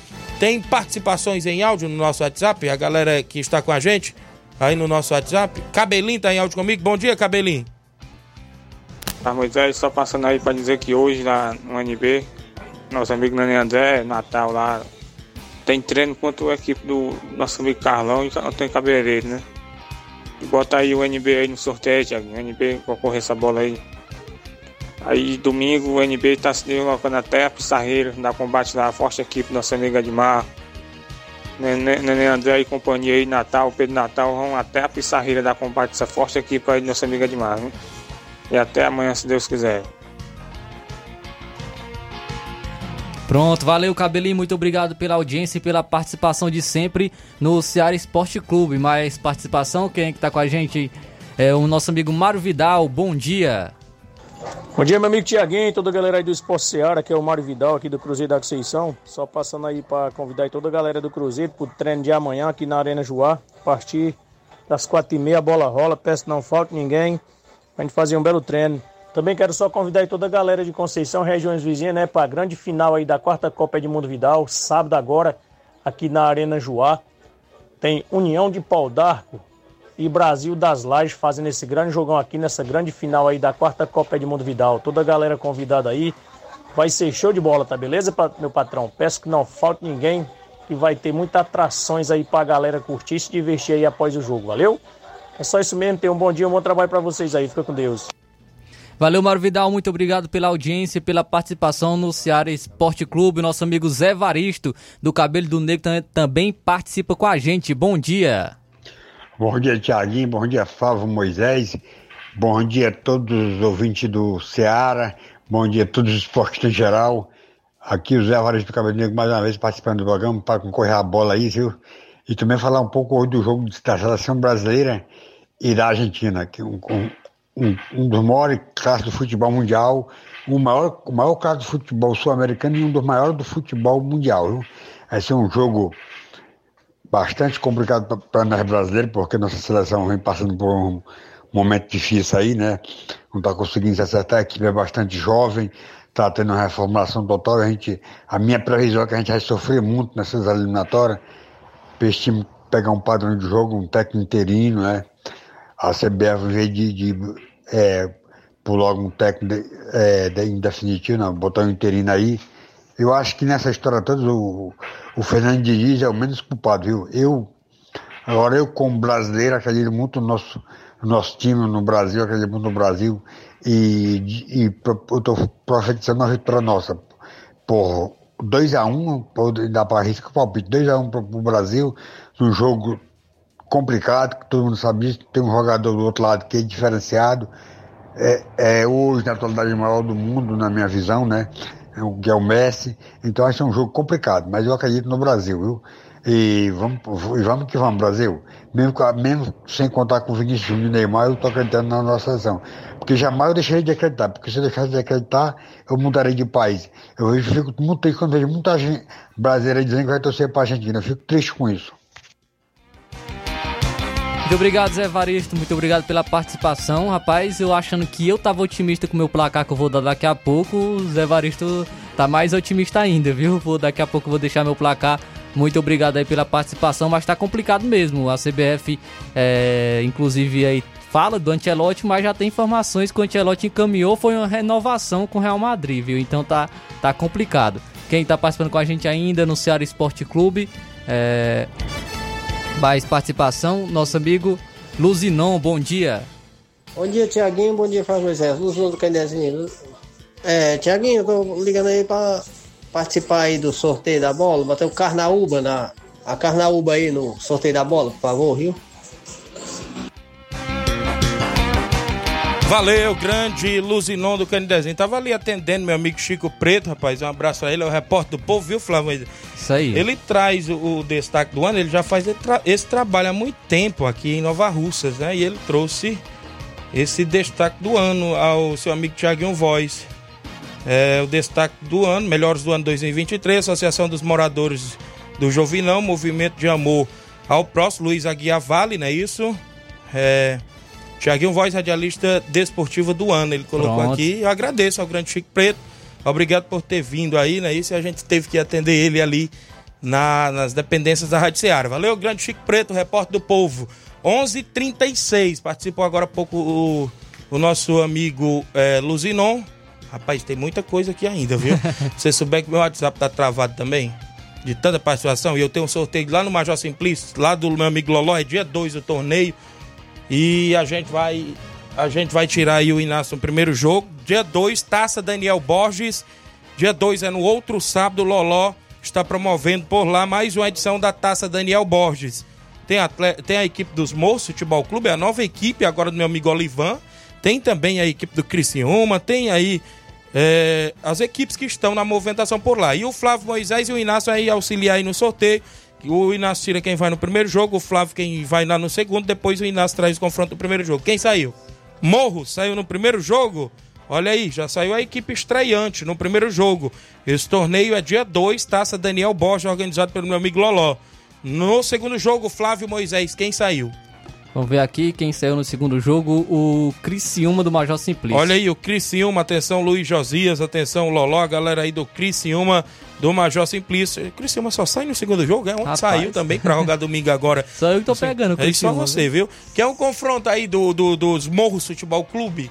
tem participações em áudio no nosso WhatsApp, a galera que está com a gente aí no nosso WhatsApp. Cabelinho tá em áudio comigo. Bom dia, Cabelinho. Tá, Moisés, só passando aí para dizer que hoje lá no NB, nosso amigo Nani André, Natal lá, tem treino contra a equipe do nosso amigo Carlão e tem cabeleireiro, né? E bota aí o NB aí no sorteio, Thiago. O NB concorrer essa bola aí. Aí domingo o NB tá se colocando até a Pissarreira da combate da forte equipe nossa amiga Edmar. Nenê André e companhia aí, Natal, Pedro Natal, vão até a Pissarreira da combate essa forte equipe aí nossa amiga Edmar, né? E até amanhã, se Deus quiser. Pronto, valeu Cabelinho, muito obrigado pela audiência e pela participação de sempre no Ceará Esporte Clube. Mais participação, quem é que tá com a gente? É o nosso amigo Mário Vidal, bom dia. Bom dia, meu amigo Tiaguinho, toda a galera aí do Esporte Ceará, que é o Mário Vidal aqui do Cruzeiro da Conceição. Só passando aí para convidar toda a galera do Cruzeiro pro treino de amanhã aqui na Arena Joá, a partir das quatro e meia a bola rola, peço não falte ninguém, pra gente fazer um belo treino. Também quero só convidar toda a galera de Conceição, regiões vizinhas, né, para a grande final aí da quarta Copa Edmundo Vidal, sábado agora, aqui na Arena Joá. Tem União de Pau d'Arco e Brasil das Lajes fazendo esse grande jogão aqui nessa grande final aí da quarta Copa Edmundo Vidal. Toda a galera convidada aí. Vai ser show de bola, tá beleza, meu patrão? Peço que não falte ninguém, que vai ter muitas atrações aí pra galera curtir e se divertir aí após o jogo, valeu? É só isso mesmo, tenham um bom dia, um bom trabalho para vocês aí, fica com Deus. Valeu, Mário Vidal, muito obrigado pela audiência e pela participação no Ceará Esporte Clube. Nosso amigo Zé Varisto, do Cabelo do Negro, também participa com a gente. Bom dia. Bom dia, Tiaguinho. Bom dia, Flávio Moisés. Bom dia a todos os ouvintes do Ceará. Bom dia a todos os esportes em geral. Aqui o Zé Varisto do Cabelo Negro, mais uma vez participando do programa para concorrer a bola aí, viu? E também falar um pouco hoje do jogo da seleção brasileira e da Argentina, que um, um, um dos maiores classes do futebol mundial, o maior, o maior caso do futebol sul-americano e um dos maiores do futebol mundial. Viu? Vai ser um jogo bastante complicado para nós brasileiros, porque nossa seleção vem passando por um momento difícil aí, né? Não está conseguindo se acertar, a equipe é bastante jovem, está tendo uma reformulação total. A, gente, a minha previsão é que a gente vai sofrer muito nessas eliminatórias, para esse time pegar um padrão de jogo, um técnico interino, né? A CBF, em vez de, de é, logo um técnico é, de, definitivo, não, botar um interino aí. Eu acho que nessa história toda o, o Fernando Diniz é o menos culpado, viu? Eu, agora eu como brasileiro acredito muito no nosso, no nosso time no Brasil, acredito muito no Brasil e, e eu estou profetizando uma vitória nossa. Por 2x1, um, dá para arriscar o palpite, 2x1 para o Brasil, num jogo complicado, que todo mundo sabe disso, tem um jogador do outro lado que é diferenciado, é, é hoje na atualidade maior do mundo, na minha visão, né? É que é o Messi. Então acho é um jogo complicado, mas eu acredito no Brasil, viu? E vamos, vamos que vamos, Brasil. Mesmo, mesmo sem contar com o Vinícius Júnior e Neymar, eu estou acreditando na nossa seleção. Porque jamais eu deixarei de acreditar, porque se eu deixasse de acreditar, eu mudarei de país. Eu fico muito triste quando vejo muita gente brasileira dizendo que vai torcer para a Argentina. Eu fico triste com isso. Muito obrigado, Zé Varisto. Muito obrigado pela participação. Rapaz, eu achando que eu tava otimista com o meu placar que eu vou dar daqui a pouco, o Zé Varisto tá mais otimista ainda, viu? Vou, daqui a pouco eu vou deixar meu placar. Muito obrigado aí pela participação, mas tá complicado mesmo. A CBF, é, inclusive, aí fala do Ancelotti, mas já tem informações que o Ancelotti encaminhou foi uma renovação com o Real Madrid, viu? Então tá, tá complicado. Quem tá participando com a gente ainda no Ceará Esporte Clube, é, mais participação, nosso amigo Luzinon, bom dia. Bom dia, Tiaguinho, bom dia, Fábio Moisés. Luzinon do Candezinho. É, Tiaguinho, eu tô ligando aí pra participar aí do sorteio da bola, bater o Carnaúba na. A Carnaúba aí no sorteio da bola, por favor, viu? Valeu, grande Luzinon do Canidezinho. Tava ali atendendo meu amigo Chico Preto, rapaz. Um abraço a ele, é o repórter do povo, viu, Flávio? Isso aí. Ele traz o, o destaque do ano, ele já faz esse, tra esse, trabalho há muito tempo aqui em Nova Russas, né? E ele trouxe esse destaque do ano ao seu amigo Tiaguinho Voz. É, o destaque do ano, melhores do ano 2023, Associação dos Moradores do Jovinão, Movimento de Amor ao Próximo, Luiz Aguiar Vale, não é isso? É, Tiaguinho Voz, radialista desportiva do ano, ele colocou Pronto. aqui. Eu agradeço ao Grande Chico Preto, obrigado por ter vindo aí, né? Isso e a gente teve que atender ele ali na- nas dependências da Rádio Ceará. Valeu, Grande Chico Preto, repórter do povo. 11:36 participou agora há pouco o, o nosso amigo é, Luzinon. Rapaz, tem muita coisa aqui ainda, viu? Você souber que meu WhatsApp tá travado também, de tanta participação, e eu tenho um sorteio lá no Major Simplício, lá do meu amigo Loló, é dia 2 do torneio. E a gente vai a gente vai tirar aí o Inácio no primeiro jogo. Dia 2, Taça Daniel Borges. Dia 2 é no outro sábado, Loló está promovendo por lá mais uma edição da Taça Daniel Borges. Tem, atle- tem a equipe dos Moços Futebol Clube, a nova equipe agora do meu amigo Olivan. Tem também a equipe do Criciúma, tem aí é, as equipes que estão na movimentação por lá. E o Flávio Moisés e o Inácio aí auxiliar aí no sorteio. O Inácio tira quem vai no primeiro jogo, o Flávio quem vai lá no segundo, depois o Inácio traz o confronto do primeiro jogo. Quem saiu? Morro saiu no primeiro jogo. Olha aí, já saiu a equipe estreante no primeiro jogo. Esse torneio é dia 2, taça Daniel Borges, organizado pelo meu amigo Loló. No segundo jogo, Flávio Moisés, quem saiu? Vamos ver aqui quem saiu no segundo jogo, o Criciúma do Major Simplício. Olha aí, o Criciúma, atenção Luiz Josias, atenção Loló, a galera aí do Criciúma, do Major Simplício. O Criciúma só sai no segundo jogo, é onde Rapaz. saiu também pra jogar domingo agora. Só eu que tô pegando É só você, viu? Que é um confronto aí do, do- dos Morros Futebol Clube.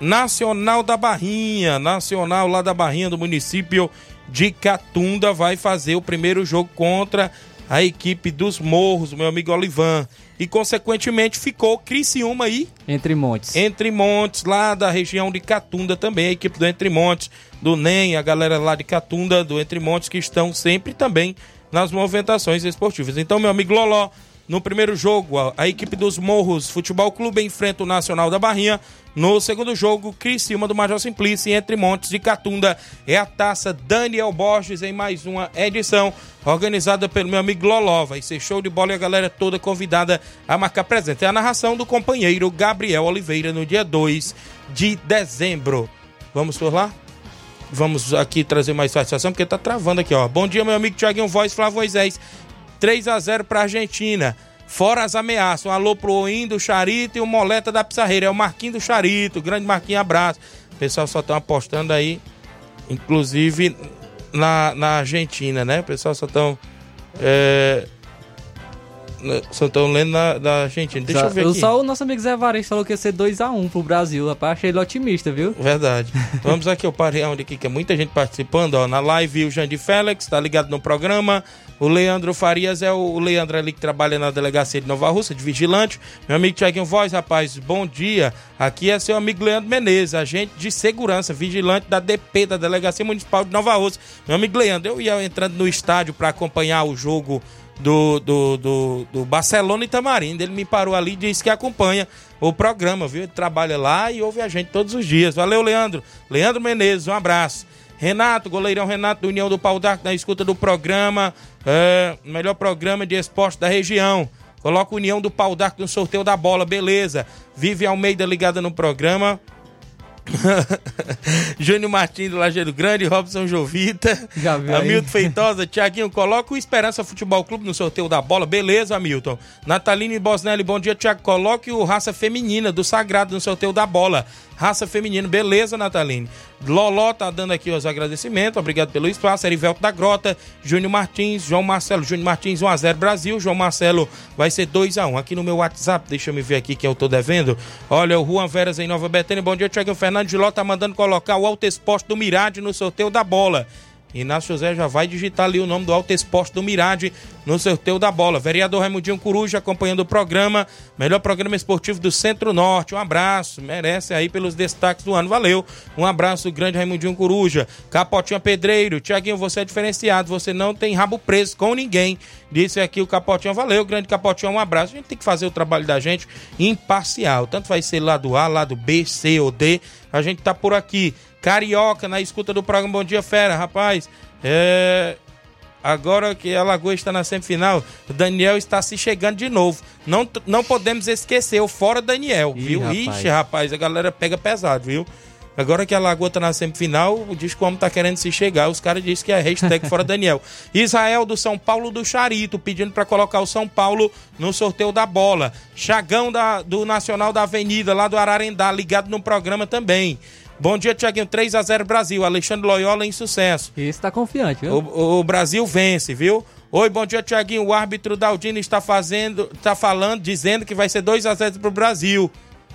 Nacional da Barrinha, Nacional lá da Barrinha do município de Catunda vai fazer o primeiro jogo contra a equipe dos Morros, meu amigo Olivan. E consequentemente ficou Criciúma aí Entre Montes. entre Montes, lá da região de Catunda também, a equipe do Entre Montes, do NEM, a galera lá de Catunda, do Entre Montes, que estão sempre também nas movimentações esportivas. Então, meu amigo Loló, no primeiro jogo, a, equipe dos Morros Futebol Clube enfrenta o Nacional da Barrinha. No segundo jogo, Criciúma do Major Simplício Entre Montes de Catunda. É a taça Daniel Borges em mais uma edição, organizada pelo meu amigo Loló. Vai ser show de bola e a galera toda convidada a marcar presente. É a narração do companheiro Gabriel Oliveira no dia 2 de dezembro. Vamos por lá? Vamos aqui trazer mais satisfação, porque tá travando aqui, ó. Bom dia, meu amigo Tiaguinho Voz, Flávio Moisés. 3 a 0 pra Argentina. Fora as ameaças. Um alô pro Oim do Charito e o Moleta da Pissarreira. É o Marquinho do Charito. Grande Marquinho, abraço. O pessoal só estão apostando aí, inclusive na, na Argentina, né? O pessoal só estão. É, só estão lendo na, da Argentina. Deixa eu ver aqui. Só o nosso amigo Zé Vares falou que ia ser 2x1 pro Brasil. Rapaz, achei ele otimista, viu? Verdade. Vamos aqui, eu parei onde aqui, que é muita gente participando, ó. Na live, o Jandir Félix, tá ligado no programa. O Leandro Farias é o Leandro ali que trabalha na delegacia de Nova Rússia, de vigilante. Meu amigo Tiaguinho Voz, rapaz, bom dia. Aqui é seu amigo Leandro Menezes, agente de segurança, vigilante da DP, da Delegacia Municipal de Nova Rússia. Meu amigo Leandro, eu ia entrando no estádio para acompanhar o jogo do, do, do, do Barcelona e Tamarindo. Ele me parou ali e disse que acompanha o programa, viu? Ele trabalha lá e ouve a gente todos os dias. Valeu, Leandro. Leandro Menezes, um abraço. Renato, goleirão Renato do União do Pau d'Arco, na escuta do programa, é, melhor programa de esporte da região. Coloca União do Pau d'Arco no sorteio da bola, beleza. Vive Almeida ligada no programa. Júnior Martins do Lajeiro Grande, Robson Jovita? Hamilton Feitosa, Tiaguinho, coloca o Esperança Futebol Clube no sorteio da bola, beleza, Hamilton. Nataline Bosnelli, bom dia, Tiago, coloque o Raça Feminina do Sagrado no sorteio da bola. Raça Feminina, beleza, Nataline. Loló tá dando aqui os agradecimentos, obrigado pelo espaço. Erivelto da Grota, Júnior Martins, João Marcelo, Júnior Martins 1x0 Brasil, João Marcelo vai ser 2x1. Aqui no meu WhatsApp, deixa eu me ver aqui que eu tô devendo. Olha, o Juan Veras em Nova Betânia, bom dia, Tiago Fernando de Ló tá mandando colocar o Alto Esporte do Mirade no sorteio da bola. Inácio José já vai digitar ali o nome do Alto Esporte do Mirade no sorteio da bola. Vereador Raimundinho Coruja acompanhando o programa. Melhor programa esportivo do Centro-Norte. Um abraço. Merece aí pelos destaques do ano. Valeu. Um abraço grande, Raimundinho Coruja. Capotinha Pedreiro. Tiaguinho, você é diferenciado. Você não tem rabo preso com ninguém. Disse aqui o Capotinha. Valeu, grande Capotinha. Um abraço. A gente tem que fazer o trabalho da gente imparcial. Tanto vai ser lado A, lado B, C ou D. A gente tá por aqui. Carioca, na escuta do programa Bom Dia Fera, rapaz. É. Agora que a Lagoa está na semifinal, o Daniel está se chegando de novo. Não, não podemos esquecer o fora Daniel, Ih, viu? rapaz. Ixi, rapaz, a galera pega pesado, viu? Agora que a Lagoa tá na semifinal, o disco como tá querendo se chegar. Os caras dizem que é hashtag fora Daniel. Israel do São Paulo do Charito, pedindo para colocar o São Paulo no sorteio da bola. Chagão da, do Nacional da Avenida, lá do Ararendá, ligado no programa também. Bom dia, Tiaguinho. 3 a 0 Brasil. Alexandre Loyola em sucesso. Esse tá confiante, viu? O, o Brasil vence, viu? Oi, bom dia, Tiaguinho. O árbitro Daldino está fazendo, está falando, dizendo que vai ser 2 a 0 pro Brasil.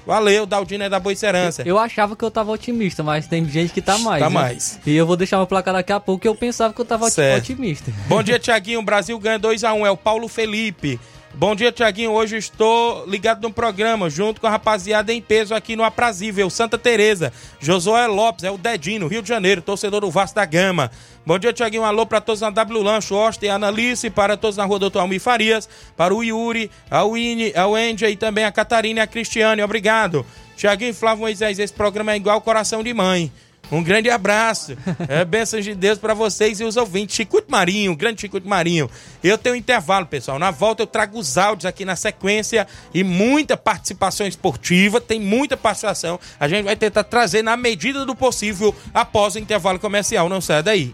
Valeu, Daldino é da Boicerança. Eu achava que eu tava otimista, mas tem gente que tá mais. Tá né? mais. E eu vou deixar uma placa daqui a pouco que eu pensava que eu tava Certo. otimista. Bom dia, Tiaguinho. O Brasil ganha 2x1. É o Paulo Felipe. Bom dia, Tiaguinho. Hoje estou ligado no programa, junto com a rapaziada em peso aqui no Aprazível, Santa Teresa. Josué Lopes, é o Dedinho, Rio de Janeiro, torcedor do Vasco da Gama. Bom dia, Tiaguinho. Alô para todos na W Lancho, Osta e Analice, para todos na rua Doutor Almir Farias, para o Yuri, a Winnie, a Wendy e também a Catarina e a Cristiane. Obrigado. Tiaguinho Flávio Moisés, esse programa é igual coração de mãe. Um grande abraço. É, bênçãos de Deus para vocês e os ouvintes. Chicuto Marinho, grande Chicuto Marinho. Eu tenho um intervalo, pessoal. Na volta eu trago os áudios aqui na sequência e muita participação esportiva. Tem muita participação. A gente vai tentar trazer na medida do possível após o intervalo comercial. Não sai daí.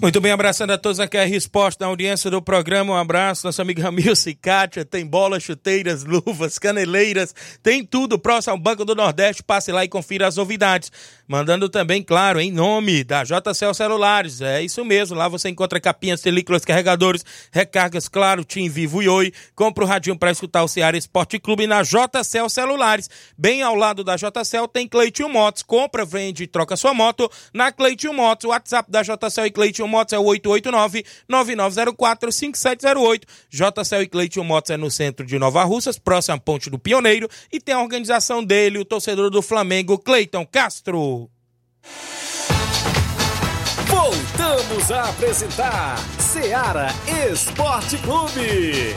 Muito bem, abraçando a todos aqui a resposta da audiência do programa. Um abraço, nosso amigo Ramilson e Kátia. Tem bolas, chuteiras, luvas, caneleiras, tem tudo próximo ao Banco do Nordeste. Passe lá e confira as novidades. Mandando também, claro, em nome da JCL Celulares. É isso mesmo, lá você encontra capinhas, películas, carregadores, recargas, claro, Tim Vivo e Oi. Compra o radinho para escutar o Ceará Esporte Clube na JCL Celulares. Bem ao lado da JCL tem Cleitinho Motos. Compra, vende e troca sua moto na Cleitinho Motos. WhatsApp da JCL e Cleitinho Motos é o 889-9904-5708. JCL e Cleitinho Motos é no centro de Nova Russas, próximo à Ponte do Pioneiro. E tem a organização dele, o torcedor do Flamengo, Cleiton Castro. Voltamos a apresentar Seara Esporte Clube.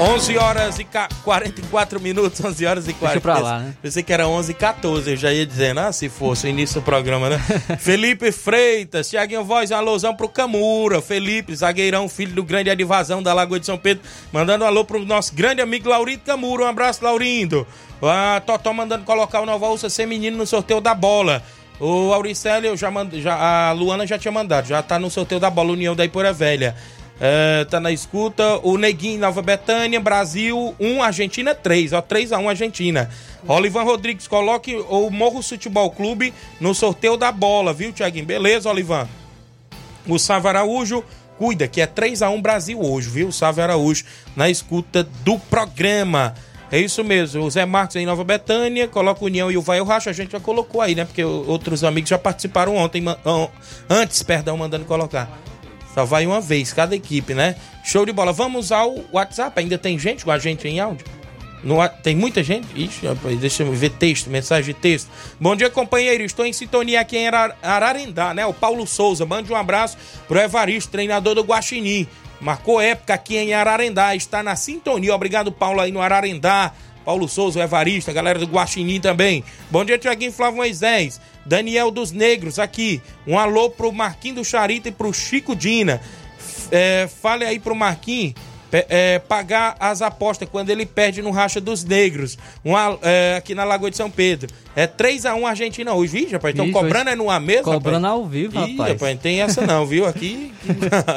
Onze horas e ca- 44 minutos, 11 horas e 40. Deixa pra lá, né? Pensei que era 11 e 14, eu já ia dizendo, ah, se fosse o início do programa, né? Felipe Freitas, Tiaguinho Voz, um alôzão pro Camura, Felipe, zagueirão, filho do grande Adivazão da Lagoa de São Pedro, mandando um alô pro nosso grande amigo Laurindo Camura, um abraço, Laurindo. A Totó mandando colocar o Nova Ursa menino no sorteio da bola. O Auricélio, já mand... já, a Luana já tinha mandado, já tá no sorteio da bola, União da Iporé Velha. É, tá na escuta. O Neguinho, Nova Betânia, Brasil 1, Argentina 3. Ó, 3x1 Argentina. Olivan Rodrigues, coloque o Morro Futebol Clube no sorteio da bola, viu, Tiaguinho? Beleza, Olivan? O Sávio Araújo, cuida que é 3x1 Brasil hoje, viu? Sávio Araújo na escuta do programa. É isso mesmo. O Zé Marcos em Nova Betânia, coloca União e o Vai o Racho. A gente já colocou aí, né? Porque outros amigos já participaram ontem, antes, perdão, mandando colocar. Só vai uma vez, cada equipe, né? Show de bola. Vamos ao WhatsApp. Ainda tem gente com a gente em áudio? No, tem muita gente? Ixi, deixa eu ver texto, mensagem de texto. Bom dia, companheiro. Estou em sintonia aqui em Ara- Ararendá, né? O Paulo Souza. Mande um abraço pro Evaristo, treinador do Guaxinim. Marcou época aqui em Ararendá. Está na sintonia. Obrigado, Paulo, aí no Ararendá. Paulo Souza, o Evarista, a galera do Guaxinim também. Bom dia, Tiaguinho Flávio Moisés. Daniel dos Negros aqui. Um alô pro Marquinho do Charita e pro Chico Dina. É, fale aí pro Marquinho é, pagar as apostas quando ele perde no Racha dos Negros, uma, é, aqui na Lagoa de São Pedro. É 3x1 Argentina hoje. Vixe, rapaz, estão cobrando hoje- é numa mesa, Cobrando rapaz? ao vivo, Ih, rapaz. rapaz, não tem essa não, viu? Aqui.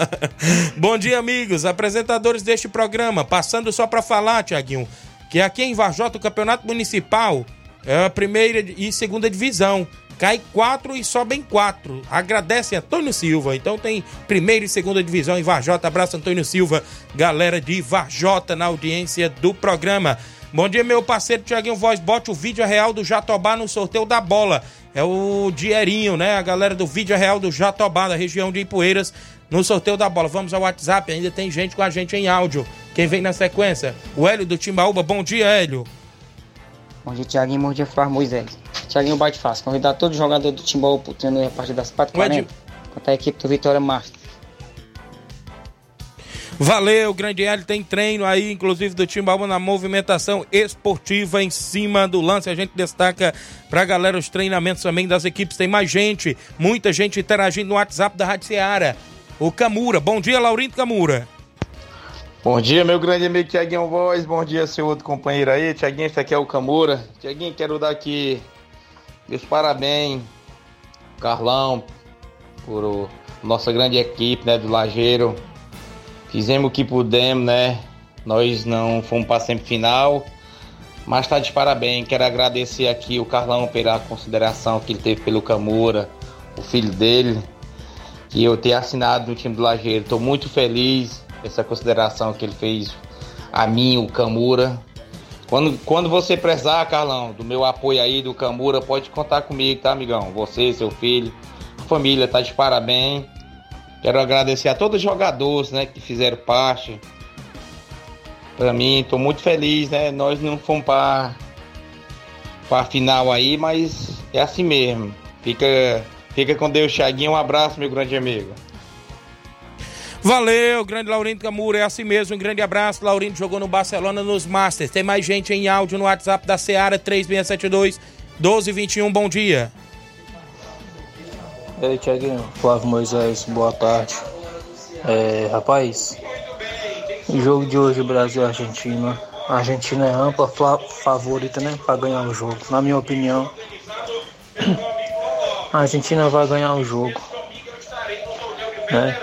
Bom dia, amigos, apresentadores deste programa. Passando só pra falar, Tiaguinho, que aqui em Varjota o campeonato municipal é a primeira e segunda divisão. Cai quatro e sobem quatro. Agradece Antônio Silva. Então tem primeira e segunda divisão em Varjota. Abraço, Antônio Silva, galera de Varjota na audiência do programa. Bom dia, meu parceiro Tiaguinho Voz. Bote o vídeo real do Jatobá no sorteio da bola. É o dinheirinho, né? A galera do vídeo real do Jatobá, da região de Ipueiras, no sorteio da bola. Vamos ao WhatsApp, ainda tem gente com a gente em áudio. Quem vem na sequência? O Hélio do Timbaúba. Bom dia, Hélio. Bom dia, Thiaguinho. Bom dia, Flávio Moisés. Thiaguinho bate fácil. Convidar todo jogador do Timbol pro treino a partir das 4h40 contra a equipe do Vitória Master. Valeu, grande Hélio. Tem treino aí, inclusive do Timbaúba, na movimentação esportiva em cima do lance. A gente destaca pra galera os treinamentos também das equipes. Tem mais gente, muita gente interagindo no WhatsApp da Rádio Seara. O Camura. Bom dia, Laurindo Camura. Bom dia, meu grande amigo Tiaguinho Voz. Bom dia, seu outro companheiro aí. Tiaguinho, esse aqui é o Camura. Tiaguinho, quero dar aqui meus parabéns, Carlão, por o- nossa grande equipe, né, do Lajeiro. Fizemos o que pudemos, né? Nós não fomos para semifinal, mas tá de parabéns. Quero agradecer aqui o Carlão pela consideração que ele teve pelo Camura, o filho dele, que eu ter assinado no time do Lajeiro. Estou muito feliz essa consideração que ele fez a mim, o Camura. Quando, quando você precisar, Carlão, do meu apoio aí, do Camura, pode contar comigo, tá, amigão? Você, seu filho, família tá de parabéns. Quero agradecer a todos os jogadores, né, que fizeram parte. Pra mim, tô muito feliz, né? Nós não fomos para para final aí, mas é assim mesmo. Fica, fica com Deus, Thiaguinho. Um abraço, meu grande amigo. Valeu, grande Laurindo Camura, é assim mesmo, um grande abraço. Laurindo jogou no Barcelona nos Masters. Tem mais gente em áudio no WhatsApp da Seara 3672 1221. Bom dia. E aí, Tiaguinho, Flávio Moisés, boa tarde. É, rapaz, o jogo de hoje, Brasil e Argentina. A Argentina é ampla favorita, né, para ganhar o jogo. Na minha opinião, a Argentina vai ganhar o jogo. Né?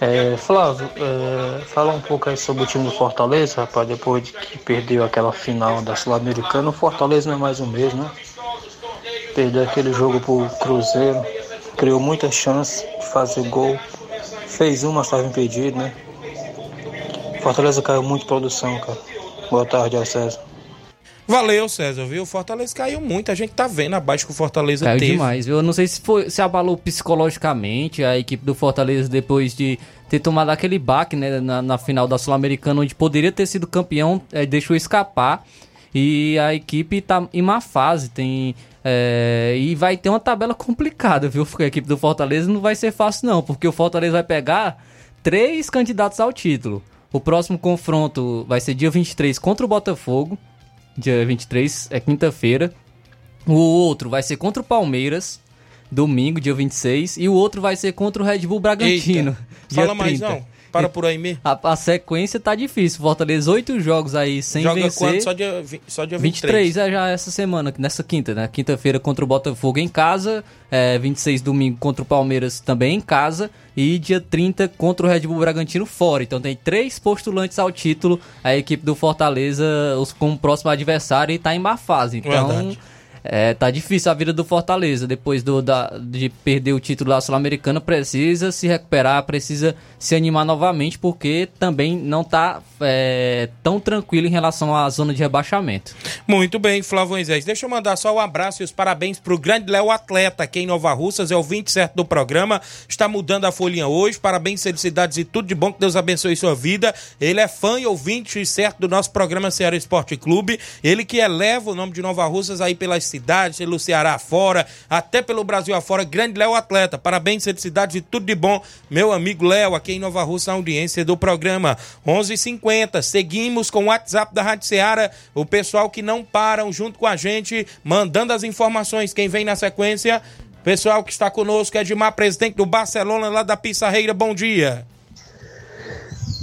É, Flávio, é, fala um pouco aí sobre o time do Fortaleza, rapaz, depois de que perdeu aquela final da Sul-Americana. O Fortaleza não é mais o mesmo, né? Perdeu aquele jogo pro Cruzeiro, criou muitas chances de fazer gol, fez uma, estava impedido, né? Fortaleza caiu muito produção, cara. Boa tarde, César. Valeu, César, viu? O Fortaleza caiu muito. A gente tá vendo abaixo que o Fortaleza Caiu teve. demais, viu? Eu não sei se foi se abalou psicologicamente a equipe do Fortaleza depois de ter tomado aquele baque né, na, na final da Sul-Americana, onde poderia ter sido campeão, eh, deixou escapar. E a equipe tá em má fase, tem. eh, e vai ter uma tabela complicada, viu? Porque a equipe do Fortaleza não vai ser fácil, não, porque o Fortaleza vai pegar três candidatos ao título. O próximo confronto vai ser dia 23 contra o Botafogo. Dia 23 é quinta-feira. O outro vai ser contra o Palmeiras, domingo, dia 26. E o outro vai ser contra o Red Bull Bragantino, Eita. dia Fala mais 30. não. Para por aí mesmo. A, a sequência tá difícil. Fortaleza, oito jogos aí sem Joga vencer. quando? Só dia, só dia 23. 23 é já essa semana, nessa quinta, né? Quinta-feira contra o Botafogo em casa, é, 26 domingo contra o Palmeiras também em casa e dia 30 contra o Red Bull Bragantino fora. Então tem três postulantes ao título, a equipe do Fortaleza os, como próximo adversário e tá em má fase. Então Verdade. É, tá difícil a vida do Fortaleza. Depois do, da, de perder o título da Sul-Americana, precisa se recuperar, precisa se animar novamente, porque também não tá é, tão tranquilo em relação à zona de rebaixamento. Muito bem, Flávio Moisés. Deixa eu mandar só um abraço e os parabéns pro grande Léo Atleta aqui em Nova Russas, é o 27 do programa, está mudando a folhinha hoje. Parabéns, felicidades e tudo de bom, que Deus abençoe sua vida. Ele é fã e ouvinte certo do nosso programa Ceará Esporte Clube. Ele que eleva o nome de Nova Russas aí pelas cidades, pelo Ceará afora, até pelo Brasil afora. Grande Léo Atleta. Parabéns, felicidades e tudo de bom, meu amigo Léo, aqui em Nova Russa, audiência do programa 11:50. Seguimos com o WhatsApp da Rádio Ceará, o pessoal que não param junto com a gente, mandando as informações. Quem vem na sequência, pessoal que está conosco, Edmar, presidente do Barcelona, lá da Pissarreira. Bom dia.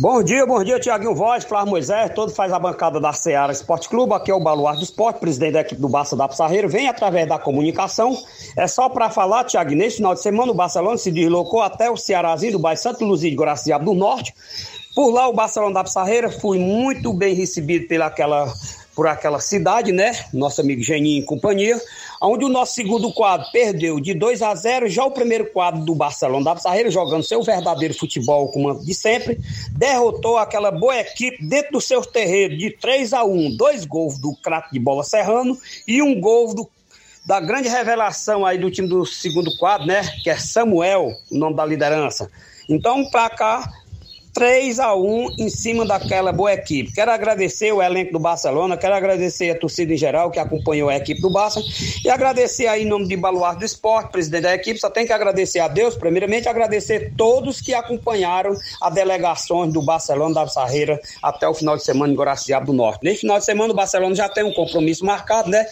Bom dia, bom dia, Tiaguinho Voz, Flávio Moisés, todo faz a bancada da Seara Esporte Clube, aqui é o Baluarte do Esporte, presidente da equipe do Barça da Pissarreira, vem através da comunicação, é só para falar, Tiago, nesse final de semana o Barcelona se deslocou até o Cearazinho do bairro Santo Luzia de Guaraciaba do Norte, por lá o Barcelona da Pissarreira fui muito bem recebido pela aquela por aquela cidade, né? Nosso amigo Geninho e companhia, onde o nosso segundo quadro perdeu de 2 a 0, já o primeiro quadro do Barcelona da Pissarreira, jogando seu verdadeiro futebol como de sempre, derrotou aquela boa equipe dentro do seu terreiro de 3 a 1, dois gols do craque de bola Serrano e um gol do da grande revelação aí do time do segundo quadro, né? Que é Samuel, o nome da liderança. Então, para cá, 3 a 1 em cima daquela boa equipe. Quero agradecer o elenco do Barcelona, quero agradecer a torcida em geral que acompanhou a equipe do Barça e agradecer aí em nome de Baluarte do Esporte, presidente da equipe, só tem que agradecer a Deus, primeiramente agradecer todos que acompanharam a delegações do Barcelona da Sarreira até o final de semana em Guaraciaba do Norte. Nesse final de semana o Barcelona já tem um compromisso marcado, né?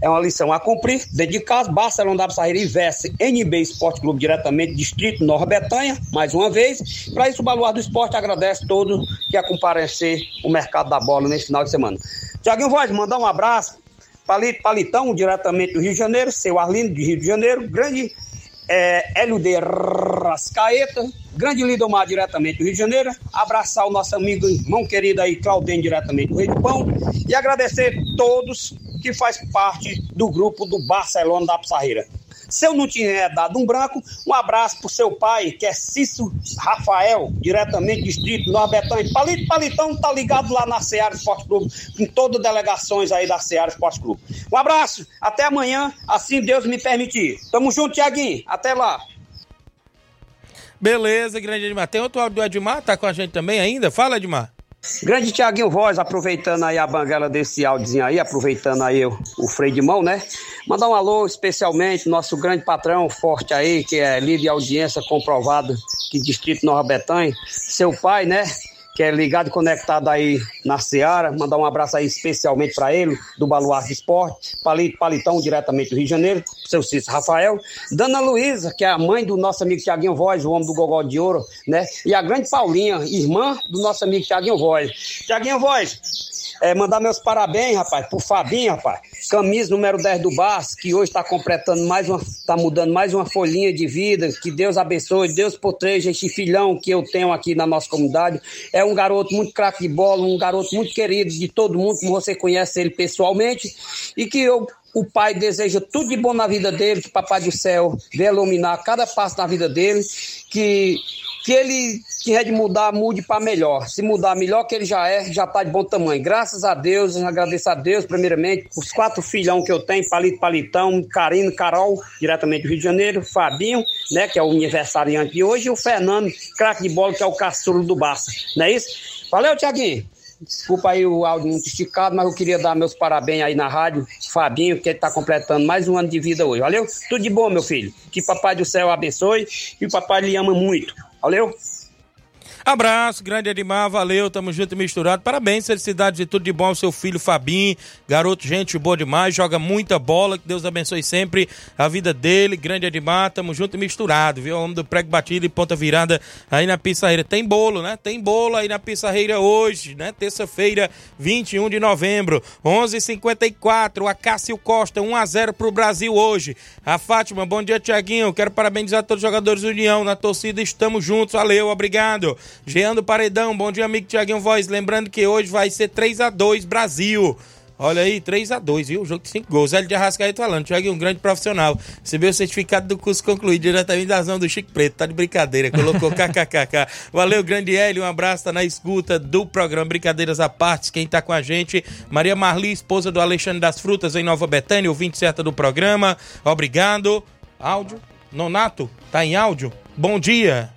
É uma lição a cumprir. Dentro de casa, Barcelona da Sarreira investe NB Esporte Clube diretamente, Distrito Nova Betanha, mais uma vez. Para isso o Baluarte do Esporte Esporte agradece todos que a comparecer o mercado da bola nesse final de semana. Tiaguinho Voz, mandar um abraço. Palito, Palitão, diretamente do Rio de Janeiro, seu Arlindo, de Rio de Janeiro, grande é, Hélio de Rascaeta, grande Lidomar, diretamente do Rio de Janeiro, abraçar o nosso amigo, irmão querido aí, Claudem, diretamente do Rio do Pão, e agradecer todos que faz parte do grupo do Barcelona da Pissarreira. Se eu não tinha dado um branco, um abraço pro seu pai, que é Cício Rafael, diretamente distrito Nordestão. Palito Palitão tá ligado lá na Seara Esporte Clube, com todas as delegações aí da Seara Esporte Clube. Um abraço, até amanhã, assim Deus me permitir. Tamo junto, Tiaguinho. Até lá. Beleza, grande Edmar. Tem outro áudio do Edmar? Tá com a gente também ainda? Fala, Edmar. Grande Tiaguinho Voz, aproveitando aí a banguela desse áudiozinho aí, aproveitando aí o, o freio de mão, né? Mandar um alô especialmente nosso grande patrão forte aí, que é líder audiência comprovado que Distrito Nova Betânia, seu pai, né? Que é ligado e conectado aí na Seara. Mandar um abraço aí especialmente para ele, do Baluarte Esporte, Palitão, diretamente do Rio de Janeiro, seu Cícero Rafael. Dana Luísa, que é a mãe do nosso amigo Tiaguinho Voz, o homem do Gogó de Ouro, né? E a grande Paulinha, irmã do nosso amigo Tiaguinho Voz. Tiaguinho Voz, é, mandar meus parabéns, rapaz, pro Fabinho, rapaz. Camisa número 10 do Barça, que hoje está completando mais uma, está mudando mais uma folhinha de vida. Que Deus abençoe, Deus proteja esse filhão que eu tenho aqui na nossa comunidade. É um garoto muito craque de bola, um garoto muito querido de todo mundo, como você conhece ele pessoalmente. E que eu o pai deseja tudo de bom na vida dele, que Papai do Céu venha iluminar cada passo na vida dele, que que ele tiver de mudar, mude para melhor. Se mudar melhor que ele já é, já está de bom tamanho. Graças a Deus, agradeço a Deus, primeiramente, os quatro filhão que eu tenho, Palito Palitão, Carino, Carol, diretamente do Rio de Janeiro, Fabinho, né, que é o aniversariante de hoje, e o Fernando, craque de bola, que é o caçulo do Barça. Não é isso? Valeu, Tiaguinho. Desculpa aí o áudio muito esticado, mas eu queria dar meus parabéns aí na rádio, Fabinho, que está completando mais um ano de vida hoje. Valeu? Tudo de bom, meu filho. Que Papai do Céu abençoe e o Papai lhe ama muito. Valeu? Abraço, grande Edmar, valeu, tamo junto e misturado. Parabéns, felicidades e tudo de bom ao seu filho Fabinho, garoto, gente boa demais, joga muita bola, que Deus abençoe sempre a vida dele. Grande Edmar, tamo junto e misturado, viu? O homem do prego batido e ponta virada aí na Pissarreira. Tem bolo, né? Tem bolo aí na Pissarreira hoje, né? Terça-feira, 21 de novembro, 11:54. A Cássio Costa, 1 a 0 pro Brasil hoje. A Fátima, bom dia, Tiaguinho. Quero parabenizar todos os jogadores do União na torcida. Estamos juntos, valeu, obrigado. Jean do Paredão, bom dia, amigo Tiaguinho Voz. Lembrando que hoje vai ser 3 a 2 Brasil. Olha aí, 3 a 2 viu? Jogo de 5 gols. Hélio de Arrascaeta falando. Tiaguinho, um grande profissional. Recebeu o certificado do curso concluído diretamente da zona do Chico Preto. Tá de brincadeira. Colocou kkkk. Valeu, grande Hélio. Um abraço. Tá na escuta do programa Brincadeiras à Parte. Quem tá com a gente, Maria Marli, esposa do Alexandre das Frutas, em Nova Betânia, ouvinte certa do programa. Obrigado. Áudio. Nonato, tá em áudio? Bom dia.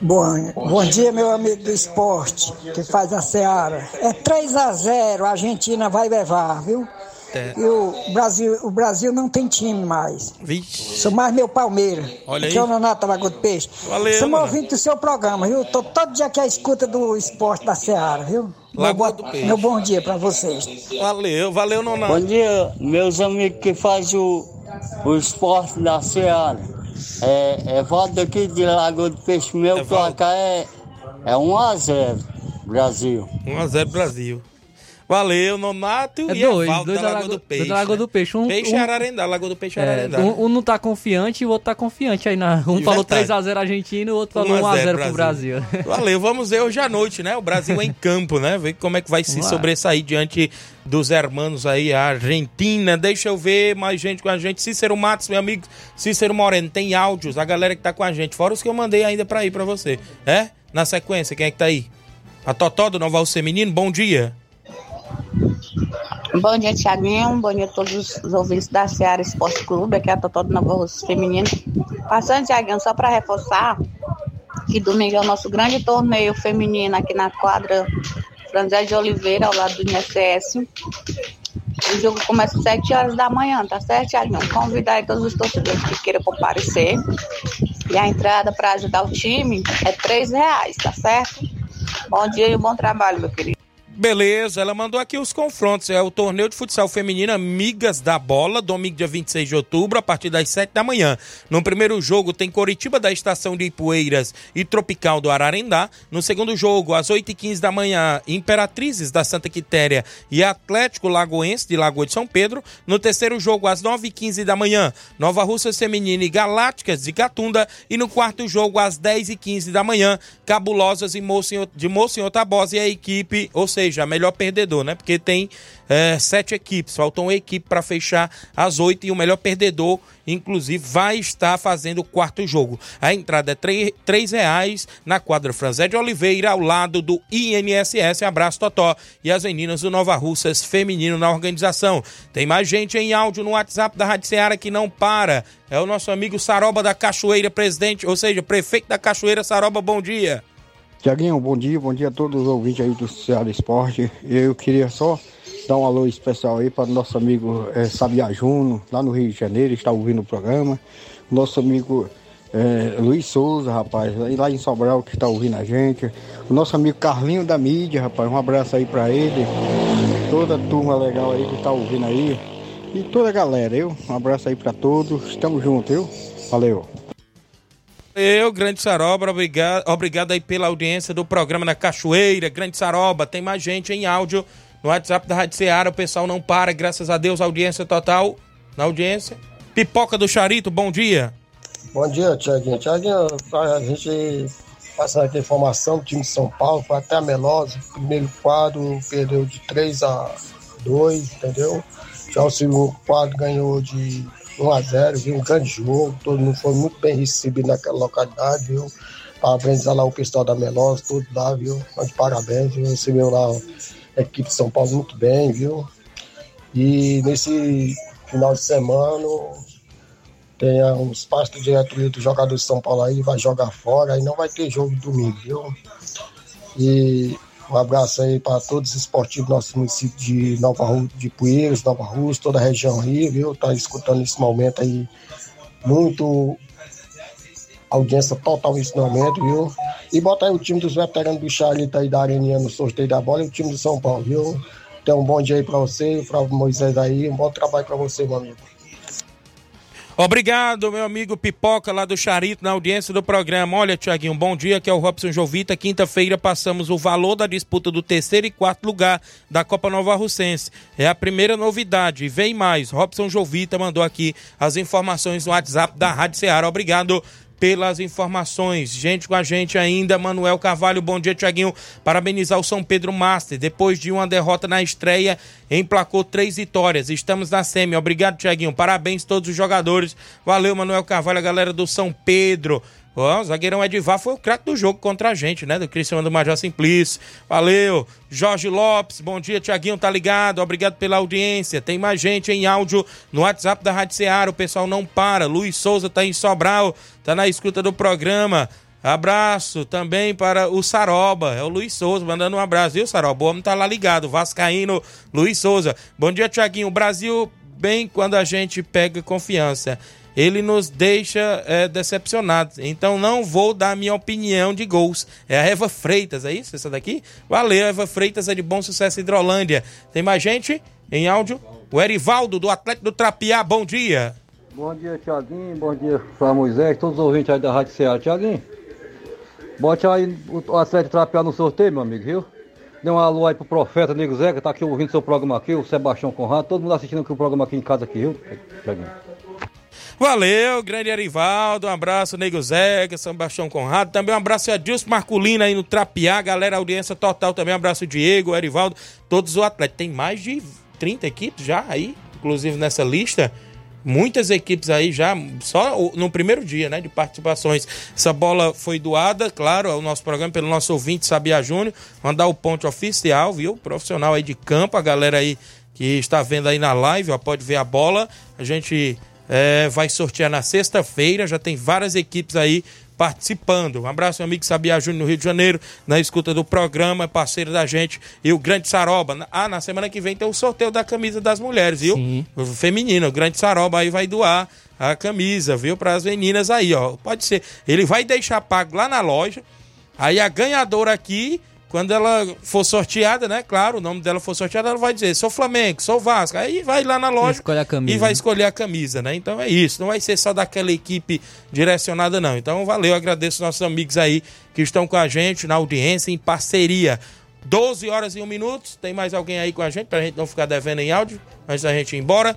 Bom, bom dia, meu amigo do esporte, que faz a Seara. É 3 a 0 a Argentina vai levar, viu? É. E o Brasil, o Brasil não tem time mais. Vixe. Sou mais meu Palmeiras. Olha aí. Que é o Nonato Lagoa do Peixe. Valeu, Estamos Nonato. ouvindo do seu programa, viu? Tô todo dia aqui à escuta do esporte da Seara, viu? Lagoa meu, do Peixe. meu bom dia pra vocês. Valeu, valeu, Nonato. Bom dia, meus amigos que fazem o, o esporte da Seara. É, é Valdo aqui de Lagoa do Peixe, meu placar é É 1x0, Brasil. 1x0 Brasil. Valeu, Nonato É e dois, Evaldo dois da Lagoa do Peixe. da Lagoa né? do Peixe. Um- Peixe um- Ararendá, Lagoa do Peixe É, Ararendá. um, um não tá confiante e o outro tá confiante aí. Na, um falou verdade. 3x0 Argentina e o outro falou 1 a 0 1x0 pro Brasil. Valeu, vamos ver hoje à noite, né? O Brasil em campo, né? Ver como é que vai se sobressair diante dos hermanos aí, a Argentina. Deixa eu ver mais gente com a gente. Cícero Matos, meu amigo Cícero Moreno, tem áudios, a galera que tá com a gente, fora os que eu mandei ainda pra ir pra você. É? Na sequência, quem é que tá aí? A Totó do Nova Alce Menino, bom dia. Bom dia, Tiaguinho. Bom dia a todos os ouvintes da Seara Esporte Clube. Aqui é a Totó do Nova Rússia Feminino. Passando, Tiaguinho, só para reforçar que domingo é o nosso grande torneio feminino aqui na quadra Franzé de Oliveira, ao lado do INSS. O jogo começa às 7 horas da manhã, tá certo, Tiaguinho? Convidar aí todos os torcedores que queiram comparecer. E a entrada para ajudar o time é R$ reais, tá certo? Bom dia e bom trabalho, meu querido. Beleza, ela mandou aqui os confrontos. É o torneio de futsal feminino Amigas da Bola, domingo, dia 26 de outubro, a partir das 7 da manhã. No primeiro jogo tem Coritiba da Estação de Ipueiras e Tropical do Ararendá. No segundo jogo, às 8h15 da manhã, Imperatrizes da Santa Quitéria e Atlético Lagoense de Lagoa de São Pedro. No terceiro jogo, às 9h15 da manhã, Nova Russa Feminina e Galácticas de Catunda. E no quarto jogo, às 10h15 da manhã, Cabulosas e de em Tabosa e a equipe, ou seja, a melhor perdedor, né? Porque tem é, sete equipes, faltam uma equipe para fechar as oito e o melhor perdedor, inclusive, vai estar fazendo o quarto jogo. A entrada é três reais na quadra Franzé de Oliveira, ao lado do INSS. Abraço, Totó. E as meninas do Nova Russas Feminino na organização. Tem mais gente em áudio no WhatsApp da Rádio Seara que não para. É o nosso amigo Saroba da Cachoeira, presidente, ou seja, prefeito da Cachoeira. Saroba, bom dia. Tiaguinho, bom dia, bom dia a todos os ouvintes aí do Ceará Esporte. Eu queria só dar um alô especial aí para o nosso amigo eh, Sabiá Juno, lá no Rio de Janeiro, está ouvindo o programa. Nosso amigo eh, Luiz Souza, rapaz, lá em Sobral, que está ouvindo a gente. O nosso amigo Carlinho da mídia, rapaz, um abraço aí para ele. Toda a turma legal aí que está ouvindo aí. E toda a galera, eu. Um abraço aí para todos. Estamos juntos, eu. Valeu. Eu, Grande Saroba, obrigado, obrigado aí pela audiência do programa na Cachoeira. Grande Saroba, tem mais gente em áudio no WhatsApp da Rádio Ceará. O pessoal não para, graças a Deus, audiência total na audiência. Pipoca do Charito, bom dia. Bom dia, Tiaguinho. Tiaguinho, a gente passando aqui a informação do time de São Paulo, foi até a Melosa. Primeiro quadro perdeu de 3 a 2, entendeu? Já o segundo quadro ganhou de 1 a 0, viu? Um grande jogo, todo mundo foi muito bem recebido naquela localidade, viu? Parabéns lá o pessoal da Melosa, todos lá, viu? Mas parabéns, viu? Recebeu lá a equipe de São Paulo muito bem, viu? E nesse final de semana tem uns pastos de diretoria dos jogadores de São Paulo aí, vai jogar fora, aí não vai ter jogo domingo, viu? E um abraço aí para todos os esportivos do nosso município de Nova Rú, de Poeiras, Nova Rússia, toda a região aí, viu? Tá escutando nesse momento aí muito audiência total nesse momento, viu? E bota aí o time dos veteranos do Charlito aí da Areninha no sorteio da bola e o time do São Paulo, viu? Então um bom dia aí para você, para Moisés aí, um bom trabalho para você, meu amigo. Obrigado, meu amigo Pipoca, lá do Charito, na audiência do programa. Olha, Tiaguinho, bom dia, que é o Robson Jovita. Quinta-feira passamos o valor da disputa do terceiro e quarto lugar da Copa Nova Russense. É a primeira novidade. Vem mais. Robson Jovita mandou aqui as informações no WhatsApp da Rádio Ceará. Obrigado pelas informações. Gente com a gente ainda, Manuel Carvalho, bom dia, Tiaguinho. Parabenizar o São Pedro Master. Depois de uma derrota na estreia, emplacou três vitórias. Estamos na semi. Obrigado, Tiaguinho. Parabéns a todos os jogadores. Valeu, Manuel Carvalho, a galera do São Pedro. Ó, o zagueirão Edivar foi o craque do jogo contra a gente, né? Do Cristiano do Major Simplício. Valeu. Jorge Lopes, bom dia, Tiaguinho, tá ligado? Obrigado pela audiência. Tem mais gente em áudio no WhatsApp da Rádio Ceará. O pessoal não para. Luiz Souza tá em Sobral, tá na escuta do programa. Abraço também para o Saroba, é o Luiz Souza, mandando um abraço, viu, Saroba? O homem tá lá ligado, Vascaíno, Luiz Souza. Bom dia, Tiaguinho. Brasil, bem quando a gente pega confiança ele nos deixa é, decepcionados. Então não vou dar minha opinião de gols. É a Eva Freitas, é isso? Essa daqui? Valeu, Eva Freitas é de bom sucesso Hidrolândia. Tem mais gente em áudio? O Erivaldo, do Atlético do Trapiá, bom dia. Bom dia, Tiaguinho. Bom dia, Flávio Moisés, todos os ouvintes aí da Rádio Ceará. Tiaguinho, Bote aí o Atlético Trapear no sorteio, meu amigo, viu? Dê um alô aí pro profeta Nego que tá aqui ouvindo seu programa aqui, o Sebastião Conrado, todo mundo assistindo aqui o programa aqui em casa aqui, viu? Valeu, grande Arivaldo, um abraço, Nego Zé, Sebastião Conrado, também um abraço a Dilson Marculina aí no Trapiá, galera, audiência total também, um abraço Diego, Arivaldo, todos os atletas, tem mais de 30 equipes já aí, inclusive nessa lista, muitas equipes aí já, só no primeiro dia, né, de participações. Essa bola foi doada, claro, ao nosso programa, pelo nosso ouvinte Sabia Júnior, mandar o ponto oficial, viu? Profissional aí de campo, a galera aí que está vendo aí na live, ó, pode ver a bola. A gente é, vai sortear na sexta-feira, já tem várias equipes aí participando. Um abraço, meu amigo Sabia Júnior, no Rio de Janeiro, na escuta do programa, parceiro da gente, e o Grande Saroba. Ah, na semana que vem tem o sorteio da camisa das mulheres, viu? Sim. O feminino, o Grande Saroba aí vai doar a camisa, viu? Para as meninas aí, ó. Pode ser. Ele vai deixar pago lá na loja, aí a ganhadora aqui quando ela for sorteada, né? Claro, o nome dela for sorteado, ela vai dizer: sou Flamengo, sou Vasco. Aí vai lá na loja camisa, e vai né? escolher a camisa, né? Então é isso. Não vai ser só daquela equipe direcionada, não. Então valeu, agradeço nossos amigos aí que estão com a gente na audiência, em parceria. 12 horas e 1 minuto. Tem mais alguém aí com a gente pra gente não ficar devendo em áudio antes da gente ir embora.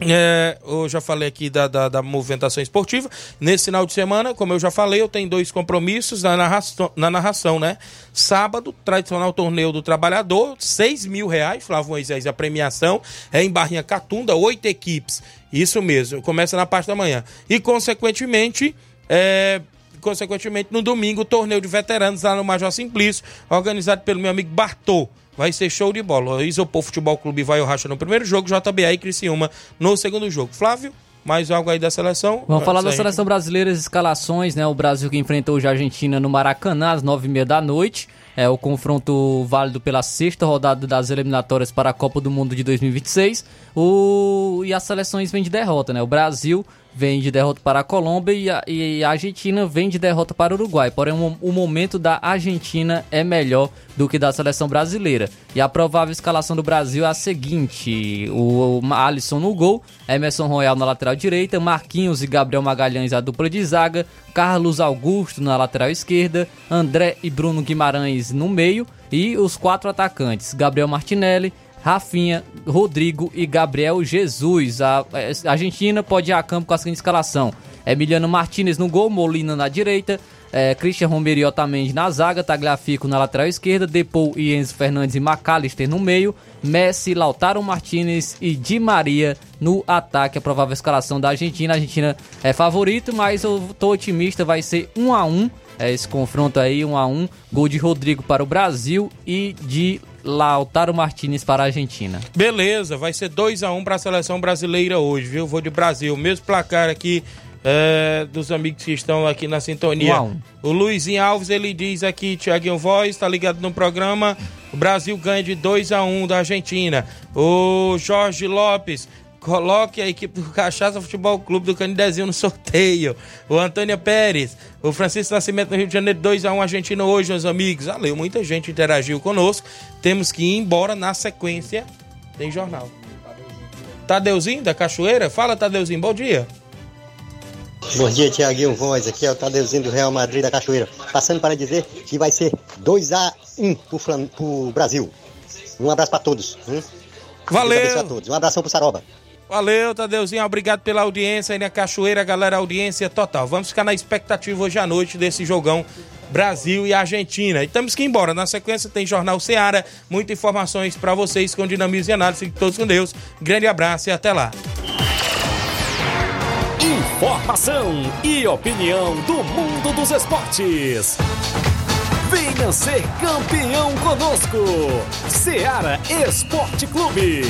É, eu já falei aqui da, da, da movimentação esportiva. Nesse final de semana, como eu já falei, eu tenho dois compromissos na narração, na narração né? Sábado, tradicional torneio do trabalhador, 6 mil reais, Flávio Moisés, a premiação é em Barrinha Catunda, oito equipes. Isso mesmo, começa na parte da manhã. E, consequentemente, é, consequentemente, no domingo, torneio de veteranos lá no Major Simplício, organizado pelo meu amigo Bartô. Vai ser show de bola. O Isopor Futebol Clube vai o racha no primeiro jogo, JBA e Criciúma no segundo jogo. Flávio, mais algo aí da seleção? Vamos falar da Antes da seleção brasileira, as escalações, né? O Brasil que enfrentou hoje a Argentina no Maracanã às nove e meia da noite. É o confronto válido pela sexta rodada das eliminatórias para a Copa do Mundo de 2026. O... E as seleções vêm de derrota, né? O Brasil vem de derrota para a Colômbia e a, e a Argentina vem de derrota para o Uruguai. Porém, o, o momento da Argentina é melhor do que da seleção brasileira. E a provável escalação do Brasil é a seguinte: o, o Alisson no gol, Emerson Royal na lateral direita, Marquinhos e Gabriel Magalhães a dupla de zaga, Carlos Augusto na lateral esquerda, André e Bruno Guimarães no meio e os quatro atacantes: Gabriel Martinelli, Rafinha, Rodrigo e Gabriel Jesus. A, Argentina pode ir a campo com a seguinte escalação: Emiliano Martinez no gol, Molina na direita, é, Christian Romero e Otamendi na zaga, Tagliafico na lateral esquerda, Depou e Enzo Fernandes e McAllister no meio, Messi, Lautaro Martinez e Di Maria no ataque. A provável escalação da Argentina. A Argentina é favorito, mas eu tô otimista, vai ser 1 a 1 é, esse confronto aí, 1 a 1 Gol de Rodrigo para o Brasil e de Lautaro Martinez para a Argentina. Beleza, vai ser 2 a 1 um para a seleção brasileira hoje, viu? Vou de Brasil. Mesmo placar aqui é, dos amigos que estão aqui na sintonia. O Luizinho Alves, ele diz aqui, Tiaguinho Voz, tá ligado no programa. O Brasil ganha de 2 a 1 um da Argentina. O Jorge Lopes, coloque a equipe do Cachaça Futebol Clube do Canidezinho no sorteio. O Antônio Pérez, o Francisco Nascimento no Rio de Janeiro, 2x1 Argentina hoje, meus amigos. Valeu, muita gente interagiu conosco. Temos que ir embora na sequência. Tem jornal. Tadeuzinho da Cachoeira? Fala, Tadeuzinho, bom dia. Bom dia, Tiaguinho Voz. Aqui é o Tadeuzinho do Real Madrid da Cachoeira. Passando para dizer que vai ser 2x1 pro, Flam... pro Brasil. Um abraço para todos. Hum? Valeu. Deus abençoe a todos. Um abração pro Saroba. Valeu, Tadeuzinho. Obrigado pela audiência aí na Cachoeira, galera. Audiência total. Vamos ficar na expectativa hoje à noite desse jogão Brasil e Argentina. E temos que ir embora. Na sequência tem Jornal Seara. Muitas informações para vocês com dinamismo e análise. Fiquem todos com Deus. Grande abraço e até lá. Informação e opinião do mundo dos esportes. Venha ser campeão conosco. Seara Esporte Clube.